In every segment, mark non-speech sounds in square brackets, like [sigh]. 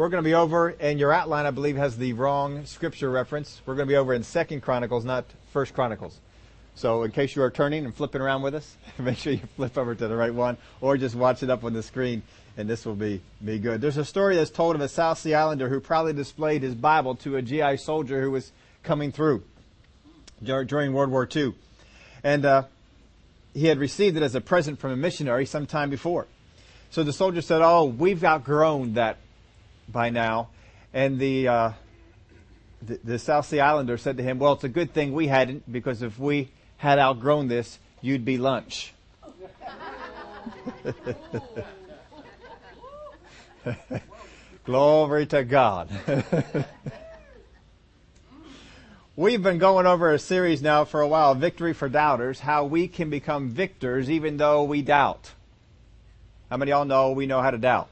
We're going to be over, and your outline, I believe, has the wrong scripture reference. We're going to be over in Second Chronicles, not First Chronicles. So, in case you are turning and flipping around with us, [laughs] make sure you flip over to the right one, or just watch it up on the screen, and this will be be good. There's a story that's told of a South Sea Islander who proudly displayed his Bible to a GI soldier who was coming through during World War II, and uh, he had received it as a present from a missionary some time before. So the soldier said, "Oh, we've outgrown that by now. And the, uh, the, the South Sea Islander said to him, well, it's a good thing we hadn't because if we had outgrown this, you'd be lunch. [laughs] Glory to God. [laughs] We've been going over a series now for a while, Victory for Doubters, how we can become victors even though we doubt. How many of y'all know we know how to doubt?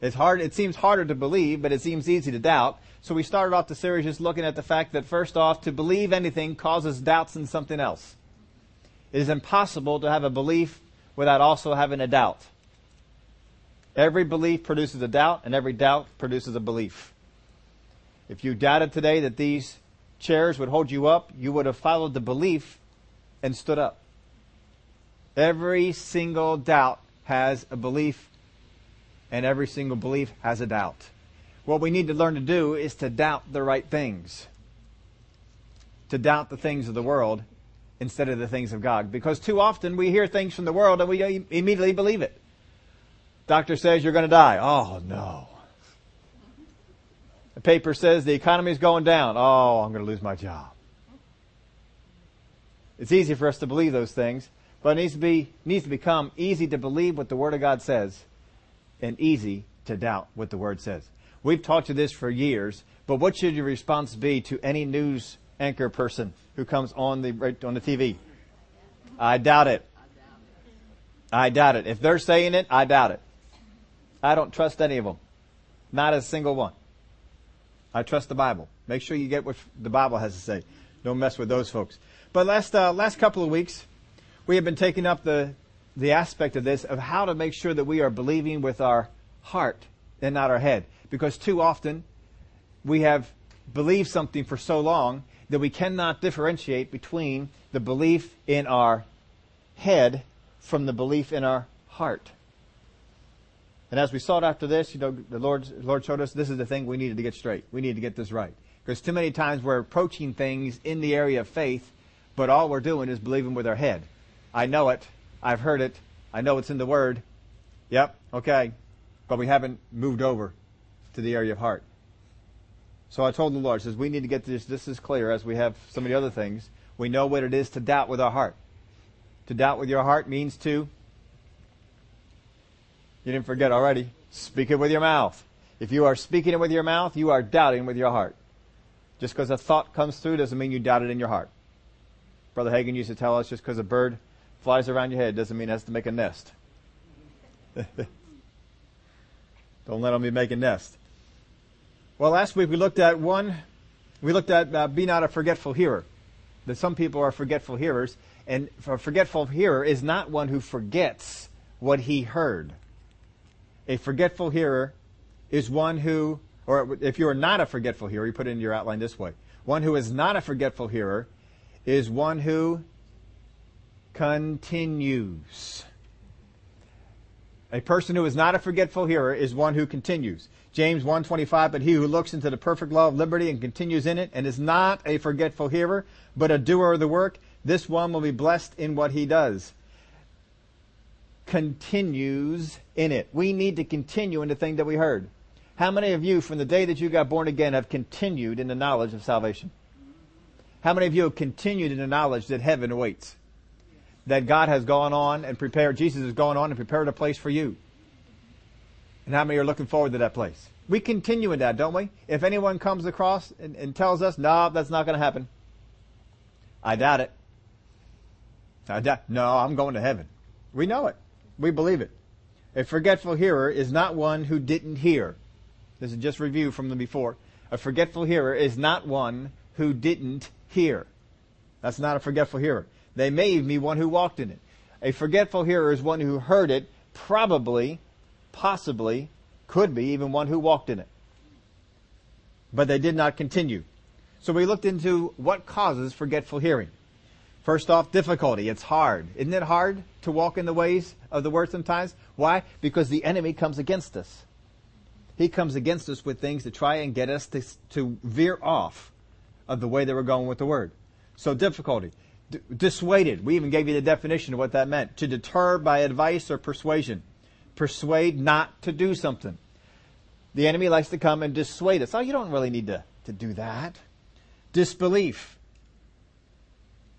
It's hard, it seems harder to believe, but it seems easy to doubt. So we started off the series just looking at the fact that first off, to believe anything causes doubts in something else. It is impossible to have a belief without also having a doubt. Every belief produces a doubt, and every doubt produces a belief. If you doubted today that these chairs would hold you up, you would have followed the belief and stood up. Every single doubt has a belief and every single belief has a doubt. What we need to learn to do is to doubt the right things. To doubt the things of the world instead of the things of God. Because too often we hear things from the world and we immediately believe it. Doctor says you're going to die. Oh no. The paper says the economy is going down. Oh, I'm going to lose my job. It's easy for us to believe those things, but it needs to be, needs to become easy to believe what the Word of God says and easy to doubt what the Word says. We've talked to this for years, but what should your response be to any news anchor person who comes on the on the TV? I doubt it. I doubt it. If they're saying it, I doubt it. I don't trust any of them. Not a single one. I trust the Bible. Make sure you get what the Bible has to say. Don't mess with those folks. But last uh, last couple of weeks, we have been taking up the the aspect of this of how to make sure that we are believing with our heart and not our head. Because too often we have believed something for so long that we cannot differentiate between the belief in our head from the belief in our heart. And as we sought after this, you know, the Lord, the Lord showed us this is the thing we needed to get straight. We need to get this right. Because too many times we're approaching things in the area of faith, but all we're doing is believing with our head. I know it. I've heard it. I know it's in the Word. Yep, okay. But we haven't moved over to the area of heart. So I told the Lord, says, we need to get this, this is clear as we have some of the other things. We know what it is to doubt with our heart. To doubt with your heart means to, you didn't forget already, speak it with your mouth. If you are speaking it with your mouth, you are doubting with your heart. Just because a thought comes through doesn't mean you doubt it in your heart. Brother Hagin used to tell us just because a bird flies around your head doesn't mean it has to make a nest. [laughs] Don't let them be making nest. Well, last week we looked at one, we looked at uh, be not a forgetful hearer. That some people are forgetful hearers, and a forgetful hearer is not one who forgets what he heard. A forgetful hearer is one who, or if you are not a forgetful hearer, you put it in your outline this way. One who is not a forgetful hearer is one who continues. A person who is not a forgetful hearer is one who continues. James 1:25 but he who looks into the perfect law of liberty and continues in it and is not a forgetful hearer but a doer of the work this one will be blessed in what he does. Continues in it. We need to continue in the thing that we heard. How many of you from the day that you got born again have continued in the knowledge of salvation? How many of you have continued in the knowledge that heaven awaits? That God has gone on and prepared, Jesus has gone on and prepared a place for you. And how many are looking forward to that place? We continue in that, don't we? If anyone comes across and, and tells us, no, that's not going to happen. I doubt it. I doubt, no, I'm going to heaven. We know it. We believe it. A forgetful hearer is not one who didn't hear. This is just review from the before. A forgetful hearer is not one who didn't hear. That's not a forgetful hearer. They may even be one who walked in it. A forgetful hearer is one who heard it, probably, possibly, Could be even one who walked in it. But they did not continue. So we looked into what causes forgetful hearing. First off, difficulty. It's hard. Isn't it hard to walk in the ways of the word sometimes? Why? Because the enemy comes against us. He comes against us with things to try and get us to, to veer off of the way that we're going with the word. So difficulty. D- dissuaded. We even gave you the definition of what that meant. To deter by advice or persuasion. Persuade not to do something. The enemy likes to come and dissuade us. Oh, you don't really need to, to do that. Disbelief.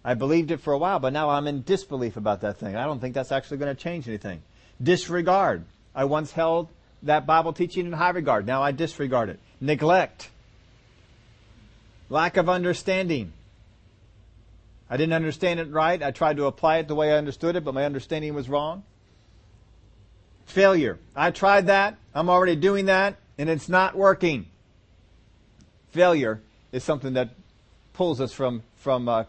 I believed it for a while, but now I'm in disbelief about that thing. I don't think that's actually going to change anything. Disregard. I once held that Bible teaching in high regard. Now I disregard it. Neglect. Lack of understanding. I didn't understand it right. I tried to apply it the way I understood it, but my understanding was wrong. Failure. I tried that. I'm already doing that, and it's not working. Failure is something that pulls us from from uh,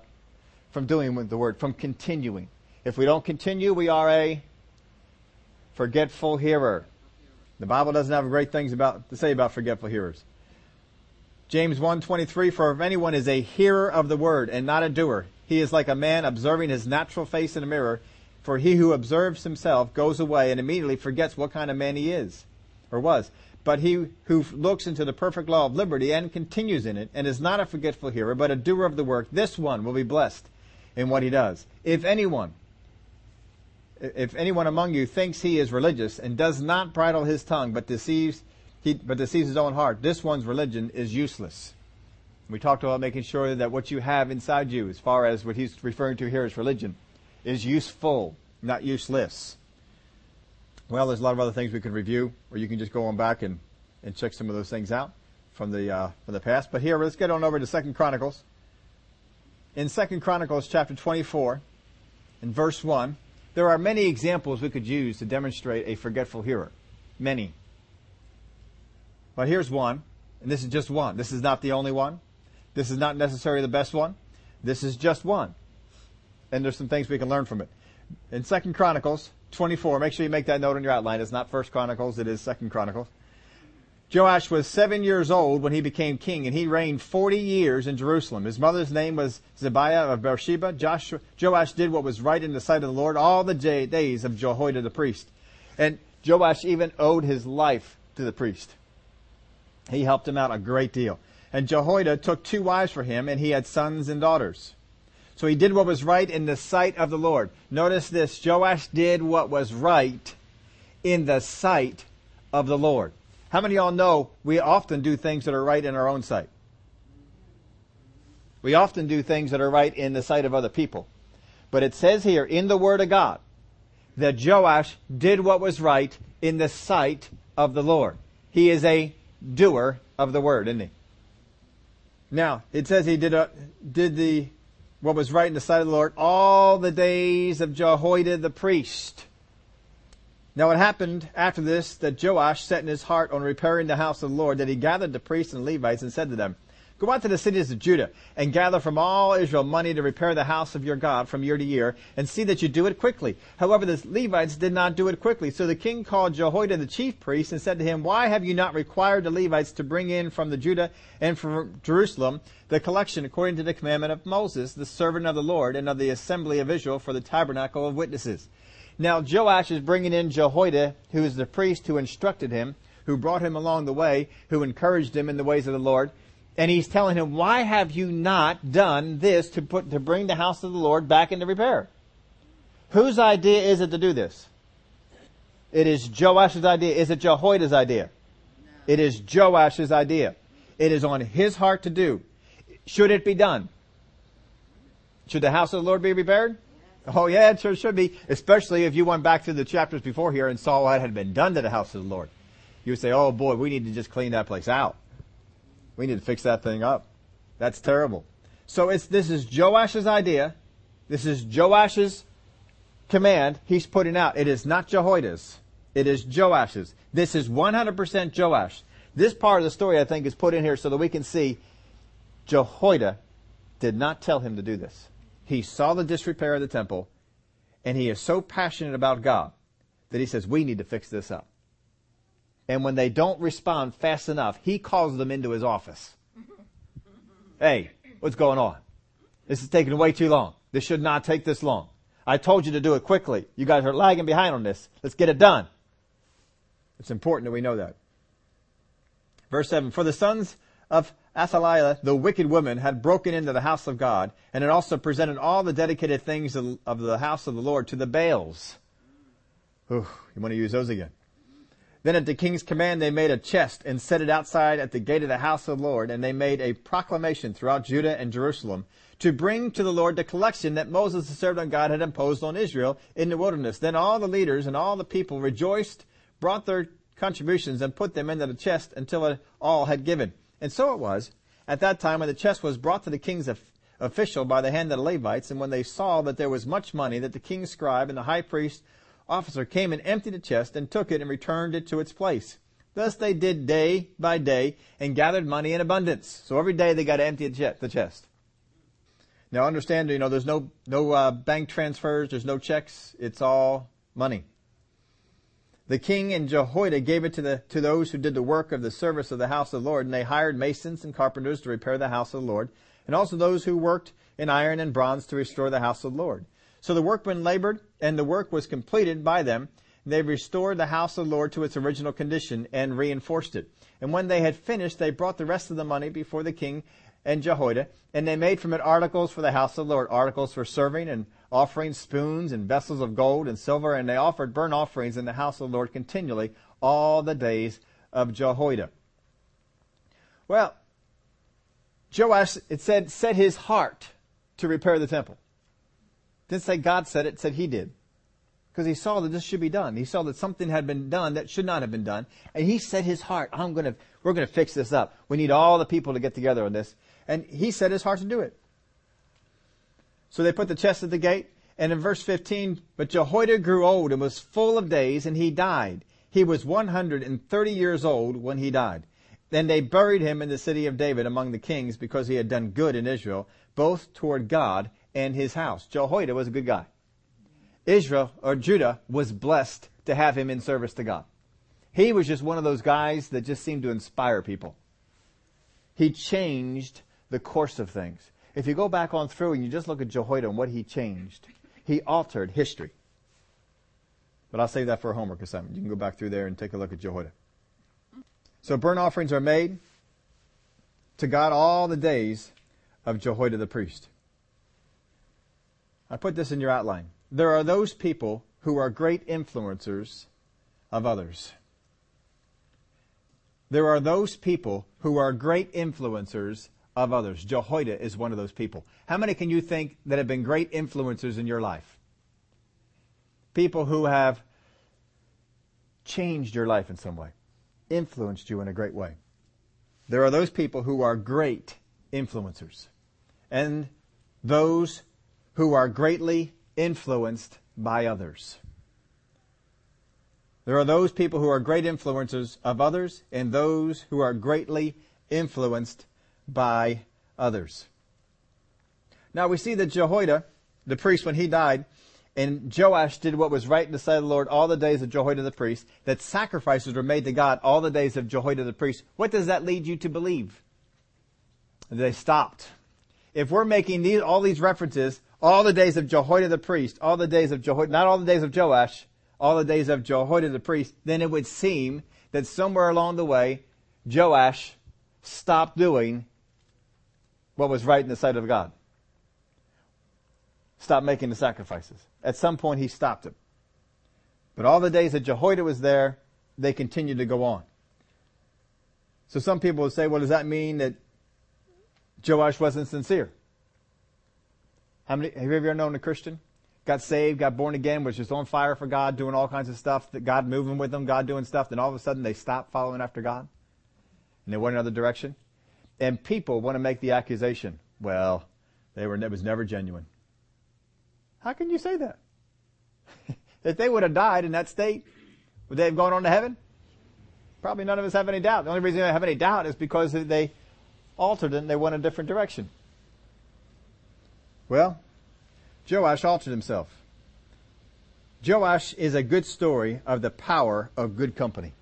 from doing with the word, from continuing. If we don't continue, we are a forgetful hearer. The Bible doesn't have great things about to say about forgetful hearers. James 1:23 for if anyone is a hearer of the word and not a doer he is like a man observing his natural face in a mirror for he who observes himself goes away and immediately forgets what kind of man he is or was but he who looks into the perfect law of liberty and continues in it and is not a forgetful hearer but a doer of the work this one will be blessed in what he does if anyone if anyone among you thinks he is religious and does not bridle his tongue, but deceives, he, but deceives his own heart, this one's religion is useless. We talked about making sure that what you have inside you, as far as what he's referring to here as religion, is useful, not useless. Well, there's a lot of other things we could review, or you can just go on back and, and check some of those things out from the uh, from the past. But here, let's get on over to Second Chronicles. In Second Chronicles chapter 24, in verse 1, there are many examples we could use to demonstrate a forgetful hearer. Many. But here's one, and this is just one. This is not the only one. This is not necessarily the best one. This is just one. And there's some things we can learn from it. In Second Chronicles 24, make sure you make that note in your outline. It's not First Chronicles, it is Second Chronicles. Joash was seven years old when he became king, and he reigned forty years in Jerusalem. His mother's name was Zibiah of Beersheba. Joshua, Joash did what was right in the sight of the Lord all the days of Jehoiada the priest. And Joash even owed his life to the priest. He helped him out a great deal. And Jehoiada took two wives for him, and he had sons and daughters. So he did what was right in the sight of the Lord. Notice this Joash did what was right in the sight of the Lord. How many of y'all know we often do things that are right in our own sight? We often do things that are right in the sight of other people. But it says here in the Word of God that Joash did what was right in the sight of the Lord. He is a doer of the Word, isn't he? Now, it says he did, a, did the, what was right in the sight of the Lord all the days of Jehoiada the priest. Now it happened after this that Joash set in his heart on repairing the house of the Lord that he gathered the priests and Levites and said to them, Go out to the cities of Judah and gather from all Israel money to repair the house of your God from year to year and see that you do it quickly. However, the Levites did not do it quickly. So the king called Jehoiada the chief priest and said to him, Why have you not required the Levites to bring in from the Judah and from Jerusalem the collection according to the commandment of Moses, the servant of the Lord and of the assembly of Israel for the tabernacle of witnesses? Now Joash is bringing in Jehoiada, who is the priest who instructed him, who brought him along the way, who encouraged him in the ways of the Lord. And he's telling him, why have you not done this to put, to bring the house of the Lord back into repair? Whose idea is it to do this? It is Joash's idea. Is it Jehoiada's idea? No. It is Joash's idea. It is on his heart to do. Should it be done? Should the house of the Lord be repaired? Oh yeah, it sure should be. Especially if you went back to the chapters before here and saw what had been done to the house of the Lord. You would say, oh boy, we need to just clean that place out. We need to fix that thing up. That's terrible. So it's, this is Joash's idea. This is Joash's command he's putting out. It is not Jehoiada's. It is Joash's. This is 100% Joash. This part of the story, I think, is put in here so that we can see Jehoiada did not tell him to do this. He saw the disrepair of the temple, and he is so passionate about God that he says, we need to fix this up. And when they don't respond fast enough, he calls them into his office. [laughs] Hey, what's going on? This is taking way too long. This should not take this long. I told you to do it quickly. You guys are lagging behind on this. Let's get it done. It's important that we know that. Verse 7, For the sons of Athaliah, the wicked woman, had broken into the house of God, and had also presented all the dedicated things of the house of the Lord to the Baals. Ooh, you want to use those again. Then at the king's command they made a chest and set it outside at the gate of the house of the Lord, and they made a proclamation throughout Judah and Jerusalem to bring to the Lord the collection that Moses, the servant of God, had imposed on Israel in the wilderness. Then all the leaders and all the people rejoiced, brought their contributions, and put them into the chest until all had given. And so it was, at that time when the chest was brought to the king's official by the hand of the Levites, and when they saw that there was much money, that the king's scribe and the high priest officer came and emptied the chest and took it and returned it to its place. Thus they did day by day and gathered money in abundance. So every day they got to empty the chest. Now understand, you know, there's no, no uh, bank transfers, there's no checks, it's all money. The king and Jehoiada gave it to, the, to those who did the work of the service of the house of the Lord, and they hired masons and carpenters to repair the house of the Lord, and also those who worked in iron and bronze to restore the house of the Lord. So the workmen labored, and the work was completed by them. They restored the house of the Lord to its original condition and reinforced it. And when they had finished, they brought the rest of the money before the king and Jehoiada, and they made from it articles for the house of the Lord, articles for serving and offering spoons and vessels of gold and silver, and they offered burnt offerings in the house of the Lord continually all the days of Jehoiada. Well, Joash, it said, set his heart to repair the temple. Didn't say God said it, it said he did. Because he saw that this should be done. He saw that something had been done that should not have been done. And he set his heart, I'm gonna, we're gonna fix this up. We need all the people to get together on this. And he set his heart to do it. So they put the chest at the gate. And in verse 15, but Jehoiada grew old and was full of days and he died. He was 130 years old when he died. Then they buried him in the city of David among the kings because he had done good in Israel, both toward God and his house. Jehoiada was a good guy. Israel or Judah was blessed to have him in service to God. He was just one of those guys that just seemed to inspire people. He changed the course of things. If you go back on through and you just look at Jehoiada and what he changed, he altered history. But I'll save that for a homework assignment. You can go back through there and take a look at Jehoiada. So burnt offerings are made to God all the days of Jehoiada the priest. I put this in your outline. There are those people who are great influencers of others. There are those people who are great influencers of others. Jehoiada is one of those people. How many can you think that have been great influencers in your life? People who have changed your life in some way, influenced you in a great way. There are those people who are great influencers and those who are greatly influenced by others. There are those people who are great influencers of others and those who are greatly influenced by others. Now we see that Jehoiada, the priest, when he died, and Joash did what was right in the sight of the Lord all the days of Jehoiada the priest, that sacrifices were made to God all the days of Jehoiada the priest. What does that lead you to believe? They stopped. If we're making these, all these references, all the days of Jehoiada the priest, all the days of Jehoiada, not all the days of Joash, all the days of Jehoiada the priest, then it would seem that somewhere along the way, Joash stopped doing what was right in the sight of God. Stop making the sacrifices. At some point, he stopped it. But all the days that Jehoiada was there, they continued to go on. So some people would say, well, does that mean that Joash wasn't sincere? How many, have you ever known a Christian? Got saved, got born again, was just on fire for God, doing all kinds of stuff, that God moving with them, God doing stuff, then all of a sudden they stopped following after God? And they went another direction? And people want to make the accusation, well, they were, it was never genuine. How can you say that? [laughs] if they would have died in that state, would they have gone on to heaven? Probably none of us have any doubt. The only reason they have any doubt is because they altered and they went a different direction. Well, Joash altered himself. Joash is a good story of the power of good company.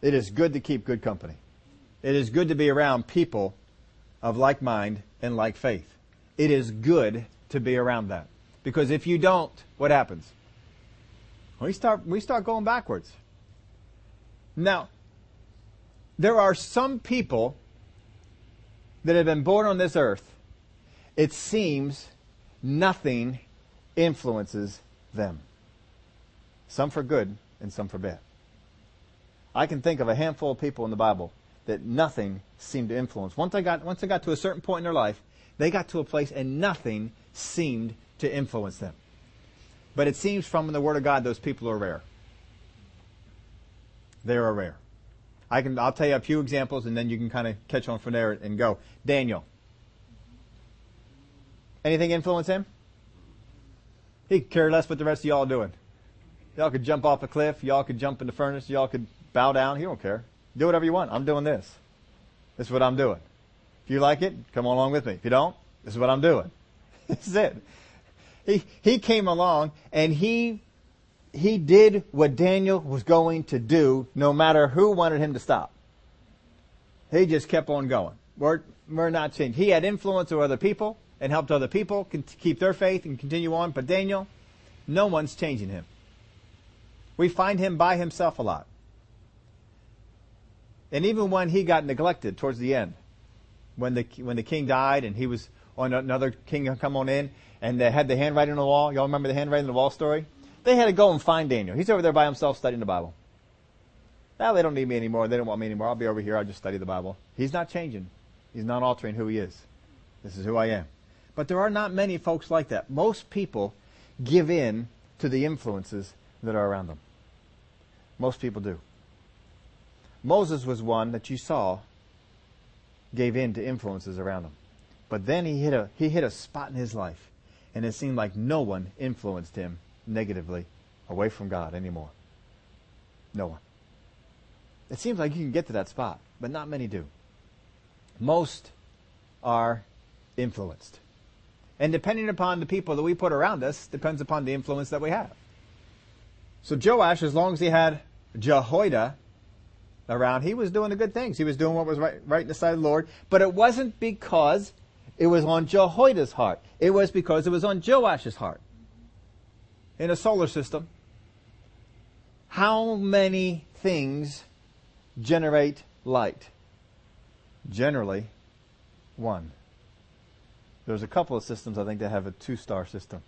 It is good to keep good company. It is good to be around people of like mind and like faith. It is good to be around that. Because if you don't, what happens? We start, we start going backwards. Now, there are some people that have been born on this earth, it seems nothing influences them. Some for good and some for bad. I can think of a handful of people in the Bible that nothing seemed to influence. Once they got, once they got to a certain point in their life, they got to a place and nothing seemed to influence them. But it seems from the Word of God those people are rare. They are rare. I can, I'll tell you a few examples and then you can kind of catch on from there and go. Daniel. Anything influence him? He could care less what the rest of y'all are doing. Y'all could jump off a cliff. Y'all could jump in the furnace. Y'all could bow down. He don't care. Do whatever you want. I'm doing this. This is what I'm doing. If you like it, come along with me. If you don't, this is what I'm doing. [laughs] this is it. He, he came along and he, he did what Daniel was going to do no matter who wanted him to stop. He just kept on going. We're, we're not changing. He had influence over other people and helped other people keep their faith and continue on. But Daniel, no one's changing him. We find him by himself a lot. And even when he got neglected towards the end, when the when the king died and he was on another king come on in and they had the handwriting on the wall. Y'all remember the handwriting on the wall story? They had to go and find Daniel. He's over there by himself studying the Bible. Now they don't need me anymore. They don't want me anymore. I'll be over here. I'll just study the Bible. He's not changing. He's not altering who he is. This is who I am. But there are not many folks like that. Most people give in to the influences that are around them. Most people do. Moses was one that you saw gave in to influences around him. But then he hit a he hit a spot in his life and it seemed like no one influenced him negatively away from God anymore. No one. It seems like you can get to that spot, but not many do. Most are influenced. And depending upon the people that we put around us, depends upon the influence that we have. So Joash, as long as he had Jehoiada around, he was doing the good things. He was doing what was right, right in the sight of the Lord. But it wasn't because it was on Jehoiada's heart. It was because it was on Joash's heart. In a solar system, how many things generate light? Generally, one. There's a couple of systems I think that have a two star system,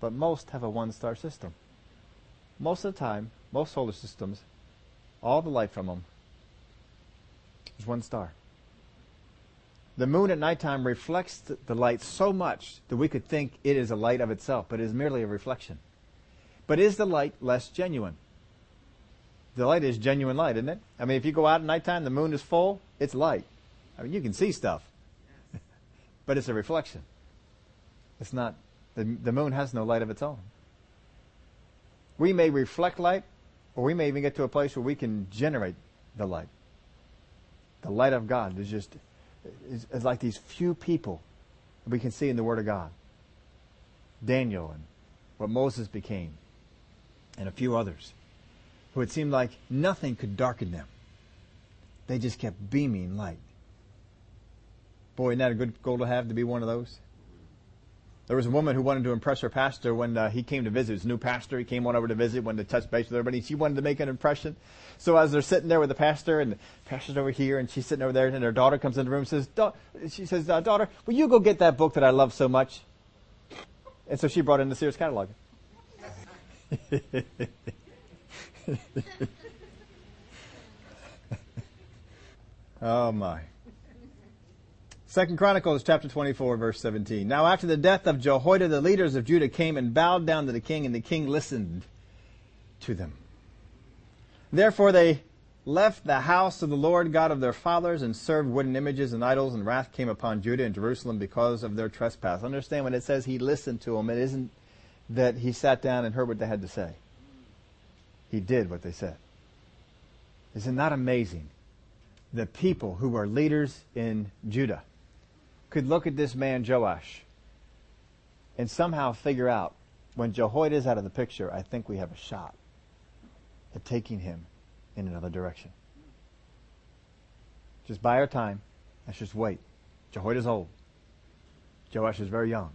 but most have a one star system. Most of the time, most solar systems, all the light from them is one star. The moon at nighttime reflects the light so much that we could think it is a light of itself, but it is merely a reflection. But is the light less genuine? The light is genuine light, isn't it? I mean, if you go out at nighttime, the moon is full, it's light. I mean, you can see stuff, but it's a reflection. It's not, the, the moon has no light of its own. We may reflect light, or we may even get to a place where we can generate the light. The light of God is just is, is like these few people that we can see in the Word of God. Daniel and what Moses became, and a few others, who it seemed like nothing could darken them. They just kept beaming light. Boy, isn't that a good goal to have to be one of those? There was a woman who wanted to impress her pastor when uh, he came to visit. His new pastor, he came on over to visit, wanted to touch base with everybody. She wanted to make an impression. So as they're sitting there with the pastor, and the pastor's over here, and she's sitting over there, and her daughter comes in the room and says, she says, uh, daughter, will you go get that book that I love so much? And so she brought in the Sears catalog. [laughs] oh my. Second Chronicles chapter 24 verse 17. Now after the death of Jehoiada, the leaders of Judah came and bowed down to the king, and the king listened to them. Therefore they left the house of the Lord God of their fathers and served wooden images and idols, and wrath came upon Judah and Jerusalem because of their trespass. Understand when it says he listened to them, it isn't that he sat down and heard what they had to say. He did what they said. Is it not that amazing? The people who were leaders in Judah could look at this man Joash and somehow figure out when Jehoiada is out of the picture, I think we have a shot at taking him in another direction. Just buy our time. Let's just wait. Jehoiada's old. Joash is very young.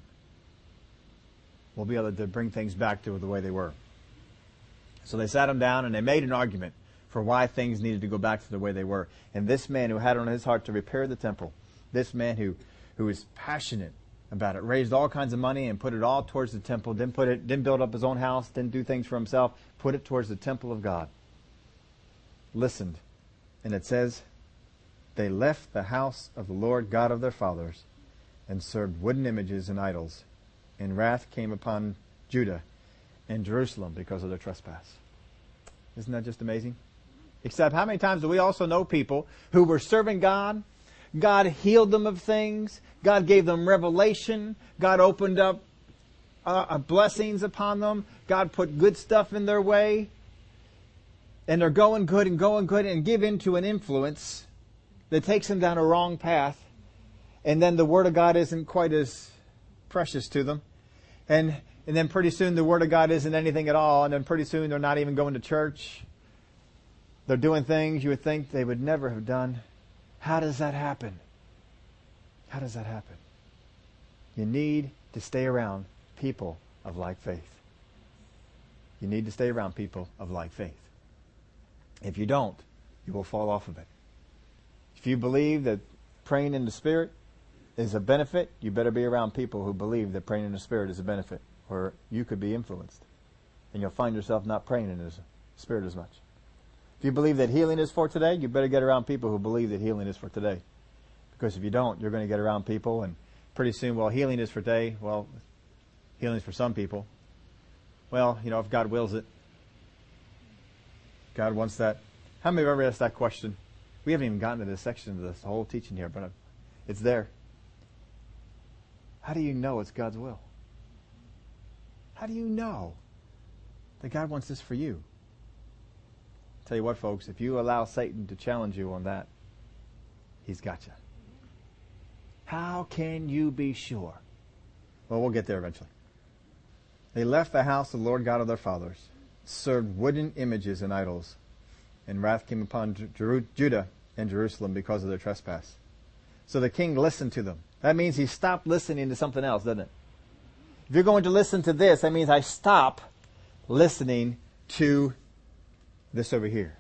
We'll be able to bring things back to the way they were. So they sat him down and they made an argument for why things needed to go back to the way they were. And this man who had it on his heart to repair the temple, this man who, who was passionate about it, raised all kinds of money and put it all towards the temple, didn't put it, didn't build up his own house, didn't do things for himself, put it towards the temple of God. Listened. And it says, they left the house of the Lord God of their fathers and served wooden images and idols. And wrath came upon Judah and Jerusalem because of their trespass. Isn't that just amazing? Except how many times do we also know people who were serving God? God healed them of things. God gave them revelation. God opened up uh, uh, blessings upon them. God put good stuff in their way. And they're going good and going good and give into an influence that takes them down a wrong path. And then the Word of God isn't quite as precious to them. And, and then pretty soon the Word of God isn't anything at all. And then pretty soon they're not even going to church. They're doing things you would think they would never have done. How does that happen? How does that happen? You need to stay around people of like faith. You need to stay around people of like faith. If you don't, you will fall off of it. If you believe that praying in the Spirit is a benefit, you better be around people who believe that praying in the Spirit is a benefit, or you could be influenced. And you'll find yourself not praying in the Spirit as much. If you believe that healing is for today, you better get around people who believe that healing is for today. Because if you don't, you're going to get around people and pretty soon, well, healing is for today. Well, healing is for some people. Well, you know, if God wills it, God wants that. How many ever asked that question? We haven't even gotten to this section of this whole teaching here, but it's there. How do you know it's God's will? How do you know that God wants this for you? Tell you what, folks, if you allow Satan to challenge you on that, he's got you. How can you be sure? Well, we'll get there eventually. They left the house of the Lord God of their fathers, served wooden images and idols, and wrath came upon Judah and Jerusalem because of their trespass. So the king listened to them. That means he stopped listening to something else, doesn't it? If you're going to listen to this, that means I stop listening to this over here.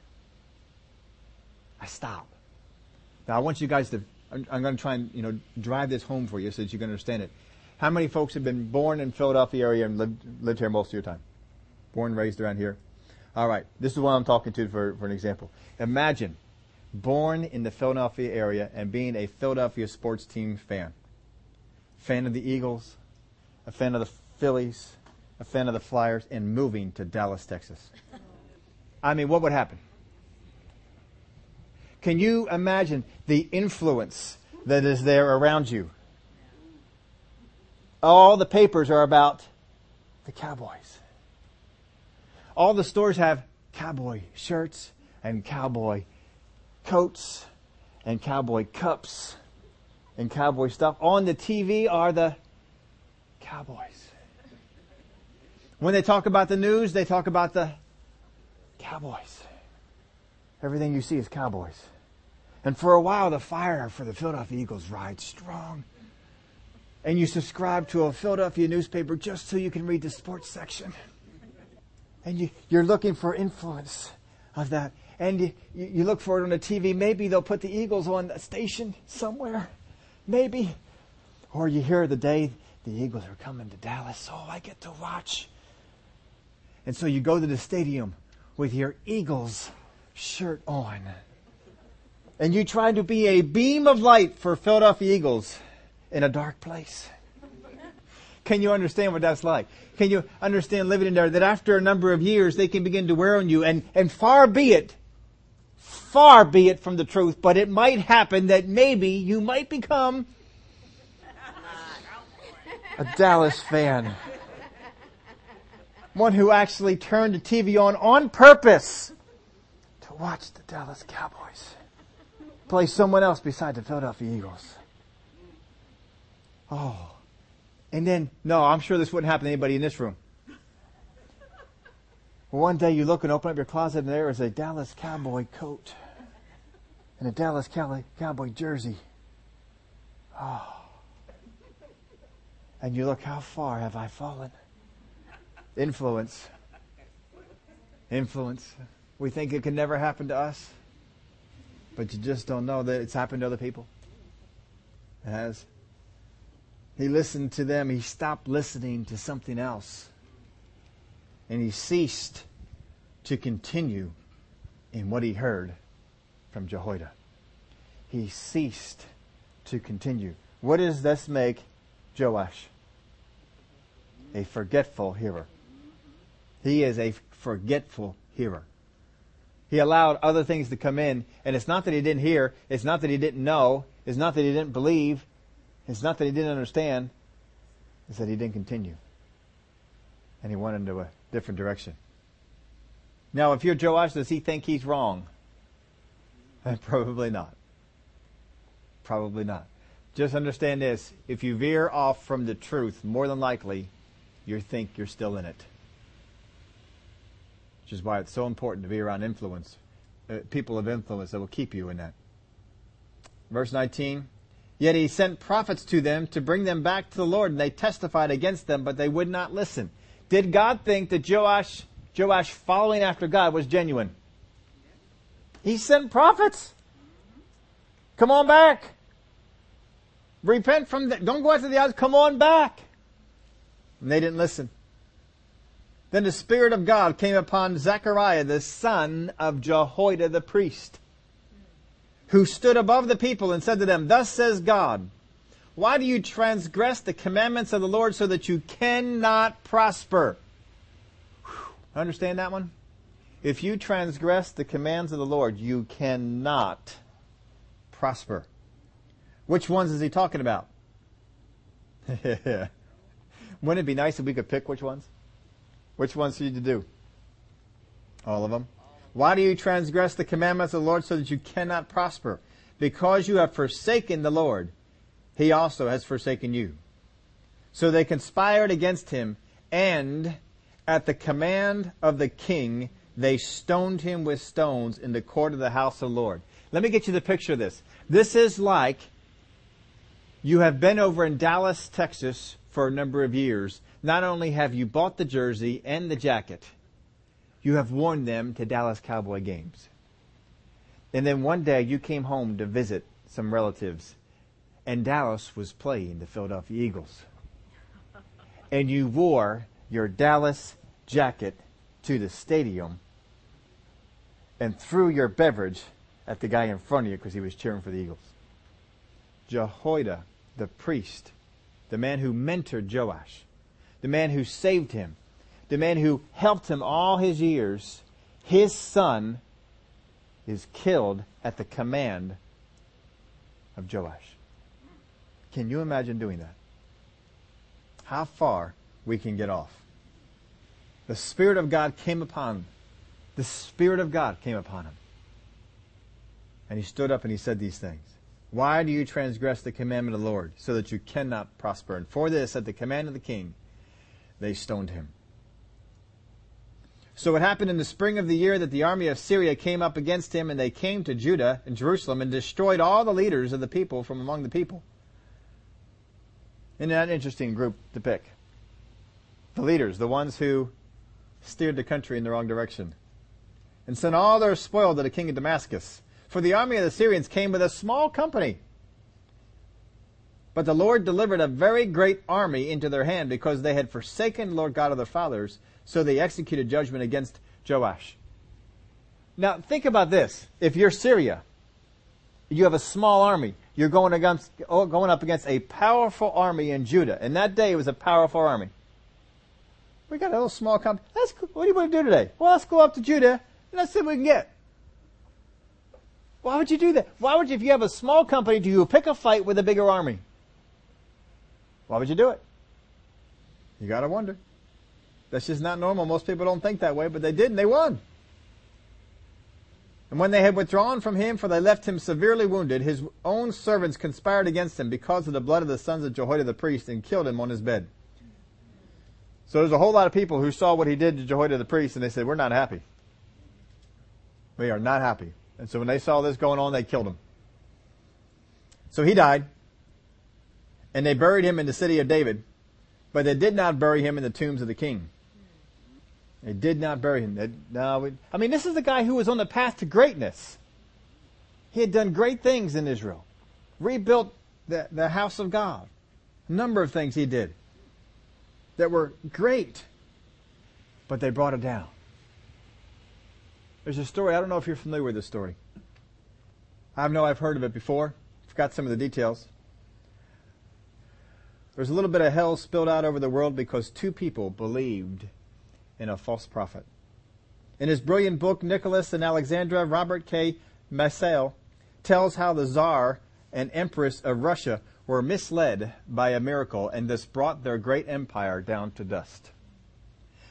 I stop. Now I want you guys to, I'm, I'm going to try and, you know, drive this home for you so that you can understand it. How many folks have been born in Philadelphia area and lived, lived here most of your time? Born, raised around here? All right. This is what I'm talking to for, for an example. Imagine born in the Philadelphia area and being a Philadelphia sports team fan. Fan of the Eagles, a fan of the Phillies, a fan of the Flyers, and moving to Dallas, Texas. [laughs] I mean, what would happen? Can you imagine the influence that is there around you? All the papers are about the Cowboys. All the stores have cowboy shirts and cowboy coats and cowboy cups and cowboy stuff. On the TV are the cowboys. When they talk about the news, they talk about the Cowboys. Everything you see is Cowboys. And for a while, the fire for the Philadelphia Eagles rides strong. And you subscribe to a Philadelphia newspaper just so you can read the sports section. And you, you're looking for influence of that. And you, you look for it on the TV. Maybe they'll put the Eagles on a station somewhere. Maybe. Or you hear the day the Eagles are coming to Dallas. Oh, I get to watch. And so you go to the stadium with your Eagles shirt on. And you try to be a beam of light for Philadelphia Eagles in a dark place. Can you understand what that's like? Can you understand living in there that after a number of years they can begin to wear on you and, and far be it, far be it from the truth, but it might happen that maybe you might become a Dallas fan one who actually turned the TV on on purpose to watch the Dallas Cowboys play someone else beside the Philadelphia Eagles. Oh. And then, no, I'm sure this wouldn't happen to anybody in this room. One day you look and open up your closet and there is a Dallas Cowboy coat and a Dallas Cowboy jersey. Oh. And you look, how far have I fallen? Influence. Influence. We think it can never happen to us, but you just don't know that it's happened to other people. It has. He listened to them. He stopped listening to something else. And he ceased to continue in what he heard from Jehoiada. He ceased to continue. What does this make Joash? A forgetful hearer. He is a forgetful hearer. He allowed other things to come in, and it's not that he didn't hear, it's not that he didn't know, it's not that he didn't believe, it's not that he didn't understand, it's that he didn't continue. And he went into a different direction. Now, if you're Joash, does he think he's wrong? [laughs] Probably not. Probably not. Just understand this. If you veer off from the truth, more than likely, you think you're still in it. Is why it's so important to be around influence, uh, people of influence that will keep you in that. Verse 19. Yet he sent prophets to them to bring them back to the Lord, and they testified against them, but they would not listen. Did God think that Joash, Joash following after God was genuine? He sent prophets. Come on back. Repent from the, don't go after the others. Come on back. And they didn't listen. Then the Spirit of God came upon Zechariah, the son of Jehoiada the priest, who stood above the people and said to them, Thus says God, why do you transgress the commandments of the Lord so that you cannot prosper? Whew. Understand that one? If you transgress the commands of the Lord, you cannot prosper. Which ones is he talking about? [laughs] Wouldn't it be nice if we could pick which ones? Which ones should you do? All of them. Why do you transgress the commandments of the Lord so that you cannot prosper? Because you have forsaken the Lord, he also has forsaken you. So they conspired against him, and at the command of the king, they stoned him with stones in the court of the house of the Lord. Let me get you the picture of this. This is like you have been over in Dallas, Texas for a number of years. Not only have you bought the jersey and the jacket, you have worn them to Dallas Cowboy games. And then one day you came home to visit some relatives, and Dallas was playing the Philadelphia Eagles. And you wore your Dallas jacket to the stadium and threw your beverage at the guy in front of you because he was cheering for the Eagles. Jehoiada, the priest, the man who mentored Joash, the man who saved him, the man who helped him all his years, his son is killed at the command of Joash. Can you imagine doing that? How far we can get off. The Spirit of God came upon him. the Spirit of God came upon him. And he stood up and he said these things. Why do you transgress the commandment of the Lord, so that you cannot prosper? And for this, at the command of the king, they stoned him. So it happened in the spring of the year that the army of Syria came up against him, and they came to Judah and Jerusalem and destroyed all the leaders of the people from among the people. Isn't that an interesting group to pick? The leaders, the ones who steered the country in the wrong direction and sent all their spoil to the king of Damascus. For the army of the Syrians came with a small company. But the Lord delivered a very great army into their hand because they had forsaken the Lord God of their fathers, so they executed judgment against Joash. Now think about this. If you're Syria, you have a small army. You're going against, oh, going up against a powerful army in Judah. And that day it was a powerful army. We got a little small company. Let's, what do you want to do today? Well, let's go up to Judah and Let's see what we can get. Why would you do that? Why would you, if you have a small company, do you pick a fight with a bigger army? Why would you do it? You gotta wonder. That's just not normal. Most people don't think that way, but they did and they won. And when they had withdrawn from him, for they left him severely wounded, his own servants conspired against him because of the blood of the sons of Jehoiada the priest and killed him on his bed. So there's a whole lot of people who saw what he did to Jehoiada the priest and they said, we're not happy. We are not happy. And so when they saw this going on, they killed him. So he died. And they buried him in the city of David. But they did not bury him in the tombs of the king. They did not bury him. They, no, I mean, this is the guy who was on the path to greatness. He had done great things in Israel. Rebuilt the, the house of God. A number of things he did that were great. But they brought it down. There's a story, I don't know if you're familiar with this story. I know I've heard of it before. Forgot some of the details. There's a little bit of hell spilled out over the world because two people believed in a false prophet. In his brilliant book, Nicholas and Alexandra, Robert K. Massie tells how the Tsar and Empress of Russia were misled by a miracle and thus brought their great empire down to dust.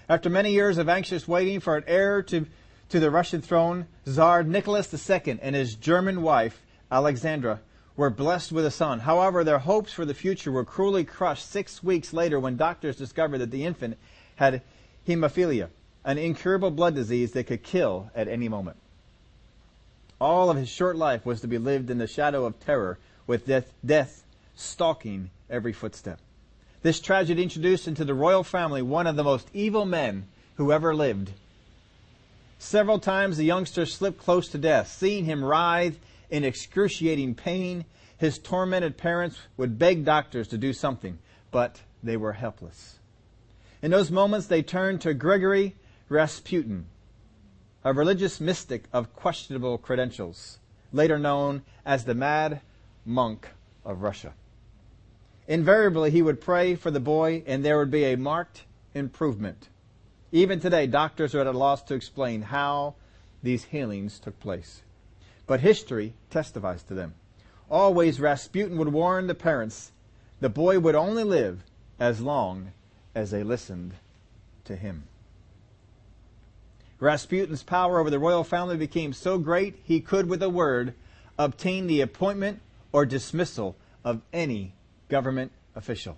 After many years of anxious waiting for an heir to, to the Russian throne, Tsar Nicholas II and his German wife, Alexandra, were blessed with a son. However, their hopes for the future were cruelly crushed six weeks later when doctors discovered that the infant had hemophilia, an incurable blood disease that could kill at any moment. All of his short life was to be lived in the shadow of terror, with death, death stalking every footstep. This tragedy introduced into the royal family one of the most evil men who ever lived. Several times the youngster slipped close to death. Seeing him writhe in excruciating pain, his tormented parents would beg doctors to do something, but they were helpless. In those moments, they turned to Gregory Rasputin, a religious mystic of questionable credentials, later known as the Mad Monk of Russia. Invariably, he would pray for the boy, and there would be a marked improvement. Even today, doctors are at a loss to explain how these healings took place. But history testifies to them. Always, Rasputin would warn the parents the boy would only live as long as they listened to him. Rasputin's power over the royal family became so great he could, with a word, obtain the appointment or dismissal of any government official.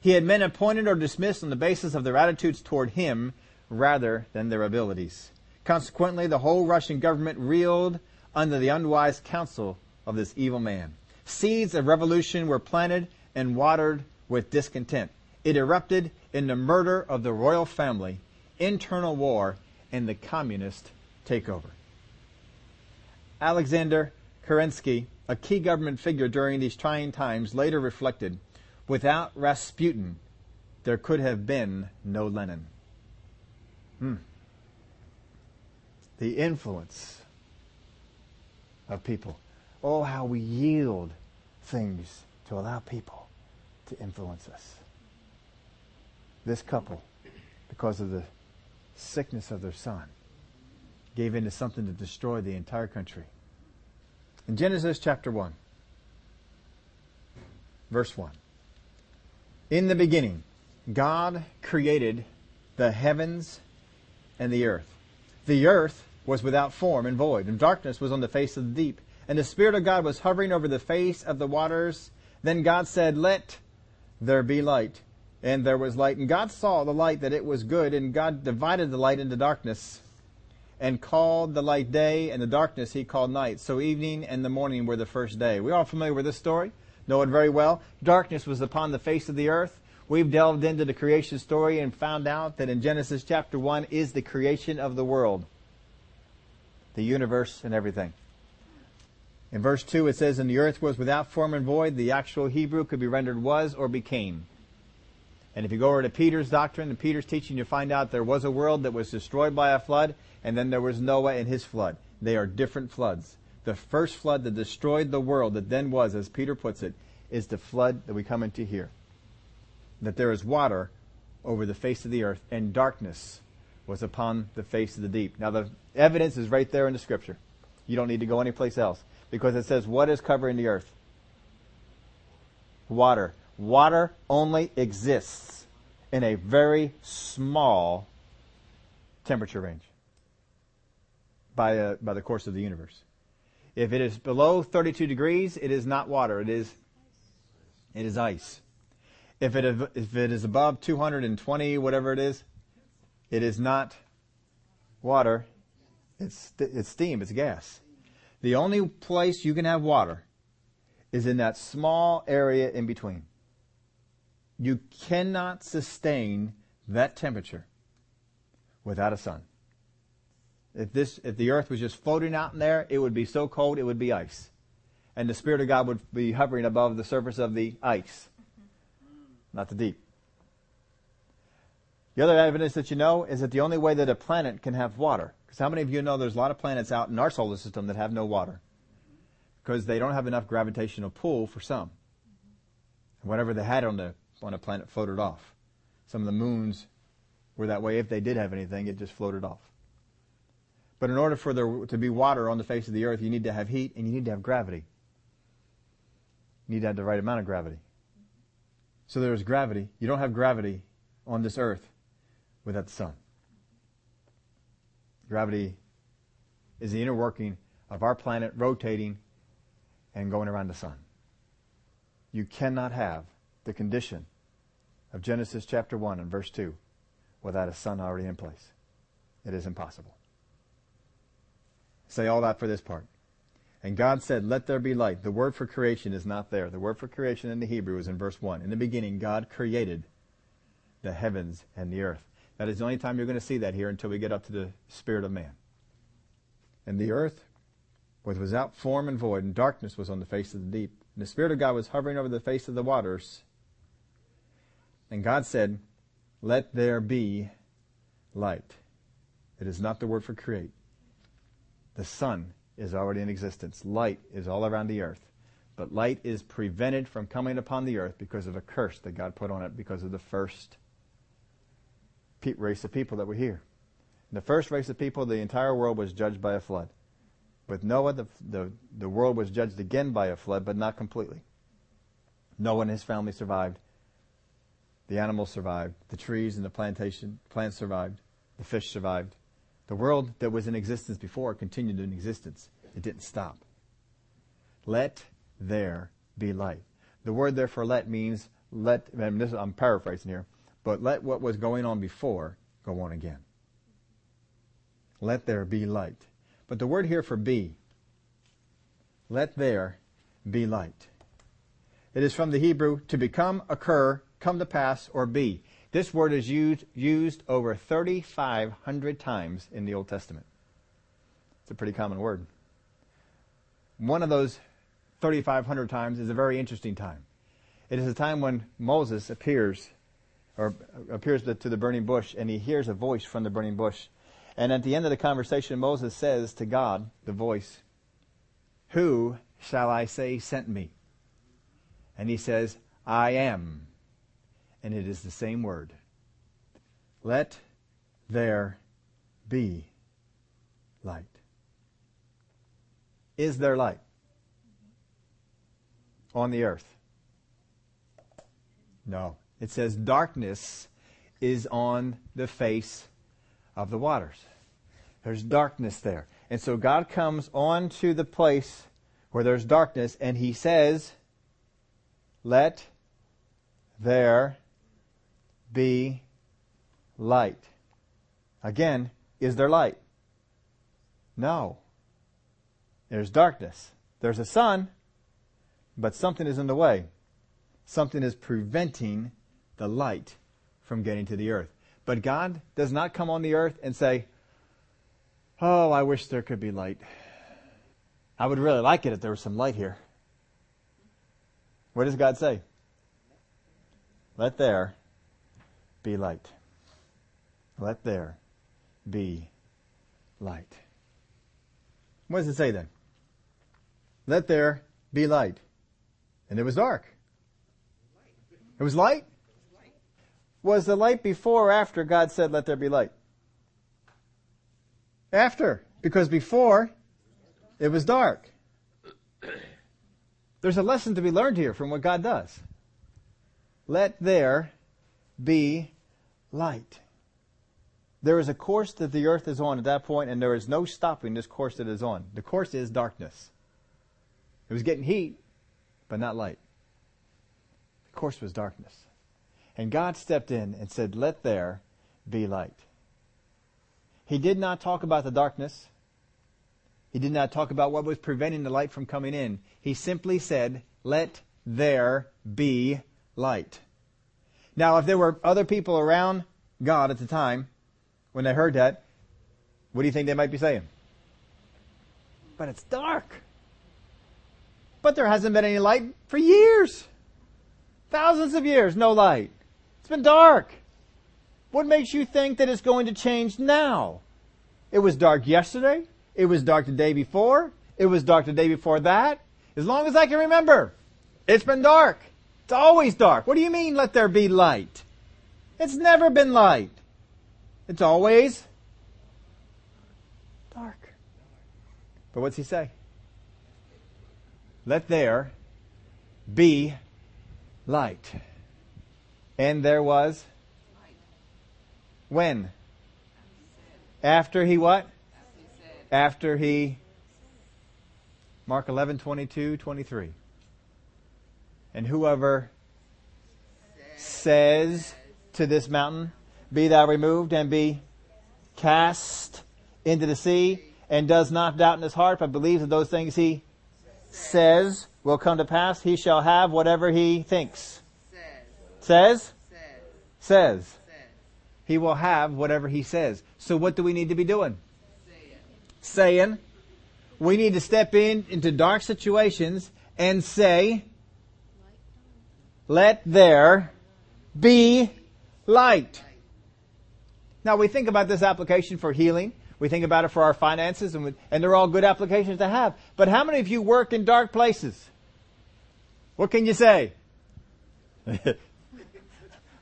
He had men appointed or dismissed on the basis of their attitudes toward him rather than their abilities. Consequently, the whole Russian government reeled under the unwise counsel of this evil man. Seeds of revolution were planted and watered with discontent. It erupted in the murder of the royal family, internal war, and the communist takeover. Alexander Kerensky, a key government figure during these trying times, later reflected, without Rasputin, there could have been no Lenin. Hmm. The influence of people. Oh, how we yield things to allow people to influence us. This couple, because of the sickness of their son, gave in to something to destroy the entire country. In Genesis chapter 1, verse 1. In the beginning, God created the heavens and the earth. The earth was without form and void, and darkness was on the face of the deep. And the Spirit of God was hovering over the face of the waters. Then God said, Let there be light. And there was light. And God saw the light that it was good, and God divided the light into darkness, and called the light day, and the darkness he called night. So evening and the morning were the first day. We're all familiar with this story, know it very well. Darkness was upon the face of the earth. We've delved into the creation story and found out that in Genesis chapter 1 is the creation of the world the universe and everything. In verse 2 it says, And the earth was without form and void. The actual Hebrew could be rendered was or became. And if you go over to Peter's doctrine and Peter's teaching, you find out there was a world that was destroyed by a flood, and then there was Noah and his flood. They are different floods. The first flood that destroyed the world that then was, as Peter puts it, is the flood that we come into here. That there is water over the face of the earth and darkness was upon the face of the deep. Now the evidence is right there in the scripture. You don't need to go anyplace else because it says what is covering the earth? Water. Water only exists in a very small temperature range by, uh, by the course of the universe. If it is below 32 degrees, it is not water. It is, it is ice. If it, if it is above 220, whatever it is, it is not water, it's, it's steam, it's gas. The only place you can have water is in that small area in between. You cannot sustain that temperature without a sun. If this, if the earth was just floating out in there, it would be so cold it would be ice. And the Spirit of God would be hovering above the surface of the ice, not the deep. The other evidence that you know is that the only way that a planet can have water, because how many of you know there's a lot of planets out in our solar system that have no water? Because they don't have enough gravitational pull for some. Whatever they had on the on a planet floated off. Some of the moons were that way. If they did have anything, it just floated off. But in order for there to be water on the face of the earth, you need to have heat and you need to have gravity. You need to have the right amount of gravity. So there's gravity. You don't have gravity on this earth without the sun. Gravity is the inner working of our planet rotating and going around the sun. You cannot have the condition of Genesis chapter 1 and verse 2 without a sun already in place. It is impossible. Say all that for this part. And God said, Let there be light. The word for creation is not there. The word for creation in the Hebrew is in verse 1. In the beginning, God created the heavens and the earth. That is the only time you're going to see that here until we get up to the spirit of man. And the earth was without form and void, and darkness was on the face of the deep. And the Spirit of God was hovering over the face of the waters. And God said, Let there be light. It is not the word for create. The sun is already in existence. Light is all around the earth. But light is prevented from coming upon the earth because of a curse that God put on it because of the first race of people that were here. In the first race of people, the entire world was judged by a flood. With Noah, the, the, the world was judged again by a flood, but not completely. Noah and his family survived. The animals survived. The trees and the plantation plants survived. The fish survived. The world that was in existence before continued in existence. It didn't stop. Let there be light. The word therefore let means let, I'm paraphrasing here, but let what was going on before go on again. Let there be light. But the word here for be, let there be light. It is from the Hebrew to become, occur, come to pass, or be. This word is used, used over 3,500 times in the Old Testament. It's a pretty common word. One of those 3,500 times is a very interesting time. It is a time when Moses appears, or appears to the burning bush, and he hears a voice from the burning bush. And at the end of the conversation, Moses says to God, the voice, Who shall I say sent me? And he says, I am and it is the same word. Let there be light. Is there light on the earth? No. It says darkness is on the face of the waters. There's darkness there. And so God comes on to the place where there's darkness and he says, let there be light. Again, is there light? No. There's darkness. There's a sun, but something is in the way. Something is preventing the light from getting to the earth. But God does not come on the earth and say, Oh, I wish there could be light. I would really like it if there was some light here. What does God say? Let there be light. Let there be light. What does it say then? Let there be light. And it was dark. It was light? Was the light before or after God said, let there be light? After. Because before, it was dark. [clears throat] There's a lesson to be learned here from what God does. Let there be light. There is a course that the earth is on at that point, and there is no stopping this course that is on. The course is darkness. It was getting heat, but not light. The course was darkness. And God stepped in and said, Let there be light. He did not talk about the darkness. He did not talk about what was preventing the light from coming in. He simply said, let there be light. Now, if there were other people around God at the time, when they heard that, what do you think they might be saying? But it's dark. But there hasn't been any light for years. Thousands of years, no light. It's been dark. What makes you think that it's going to change now? It was dark yesterday. It was dark the day before. It was dark the day before that. As long as I can remember, it's been dark. It's always dark. What do you mean, let there be light? It's never been light. It's always dark. But what's he say? Let there be light. And there was when? After he what? After he Mark 11, 22, 23. And whoever says to this mountain, Be thou removed and be cast into the sea, and does not doubt in his heart, but believes that those things he says will come to pass, he shall have whatever he thinks. Says? Says. He will have whatever he says. So what do we need to be doing? Saying. We need to step in into dark situations and say, let there be light. Now we think about this application for healing. We think about it for our finances, and, we, and they're all good applications to have. But how many of you work in dark places? What can you say? [laughs]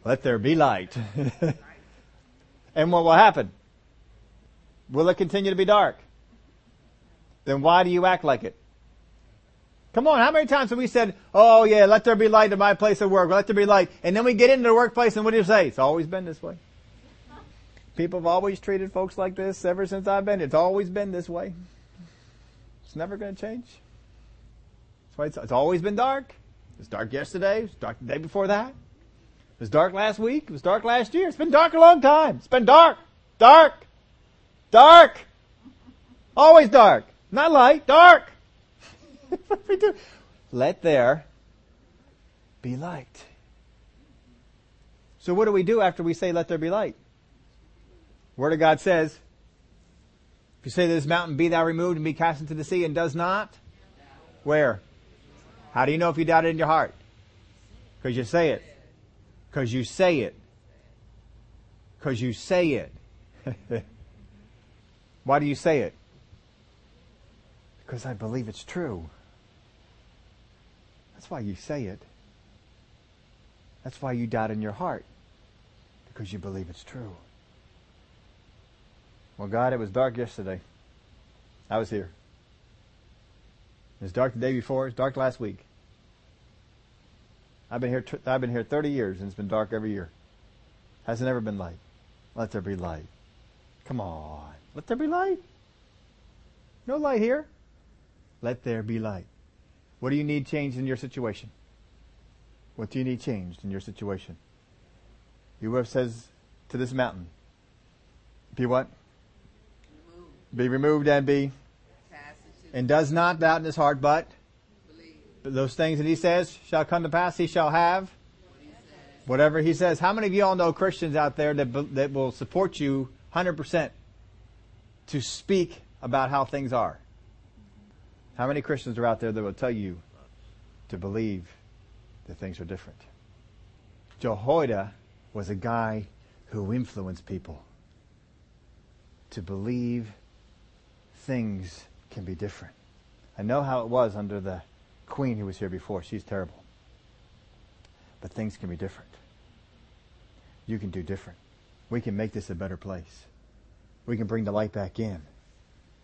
Let there be light. [laughs] and what will happen? Will it continue to be dark? Then why do you act like it? Come on, how many times have we said, oh yeah, let there be light in my place of work, let there be light, and then we get into the workplace and what do you say? It's always been this way. People have always treated folks like this ever since I've been. It's always been this way. It's never going to change. That's why it's, it's always been dark. It's dark yesterday. it's dark the day before that. It was dark last week. It was dark last year. It's been dark a long time. It's been dark. Dark. Dark. Always dark. Not light. Dark. [laughs] Let there be light. So what do we do after we say let there be light? Word of God says, if you say to this mountain, be thou removed and be cast into the sea and does not, where? How do you know if you doubt it in your heart? Because you say it. Because you say it. Because you say it. [laughs] Why do you say it? Because I believe it's true. That's why you say it. That's why you doubt in your heart. Because you believe it's true. Well, God, it was dark yesterday. I was here. It was dark the day before. It was dark last week. I've been here. I've been here 30 years, and it's been dark every year. Hasn't ever been light. Let there be light. Come on, let there be light. No light here. Let there be light. What do you need changed in your situation? What do you need changed in your situation? Whoever says to this mountain, be what? be removed and be and does not doubt in his heart, but those things that he says shall come to pass. He shall have whatever he says. How many of you all know Christians out there that that will support you 100% to speak about how things are? How many Christians are out there that will tell you to believe that things are different? Jehoiada was a guy who influenced people to believe things can be different. I know how it was under the queen who was here before. She's terrible. But things can be different. You can do different. We can make this a better place. We can bring the light back in.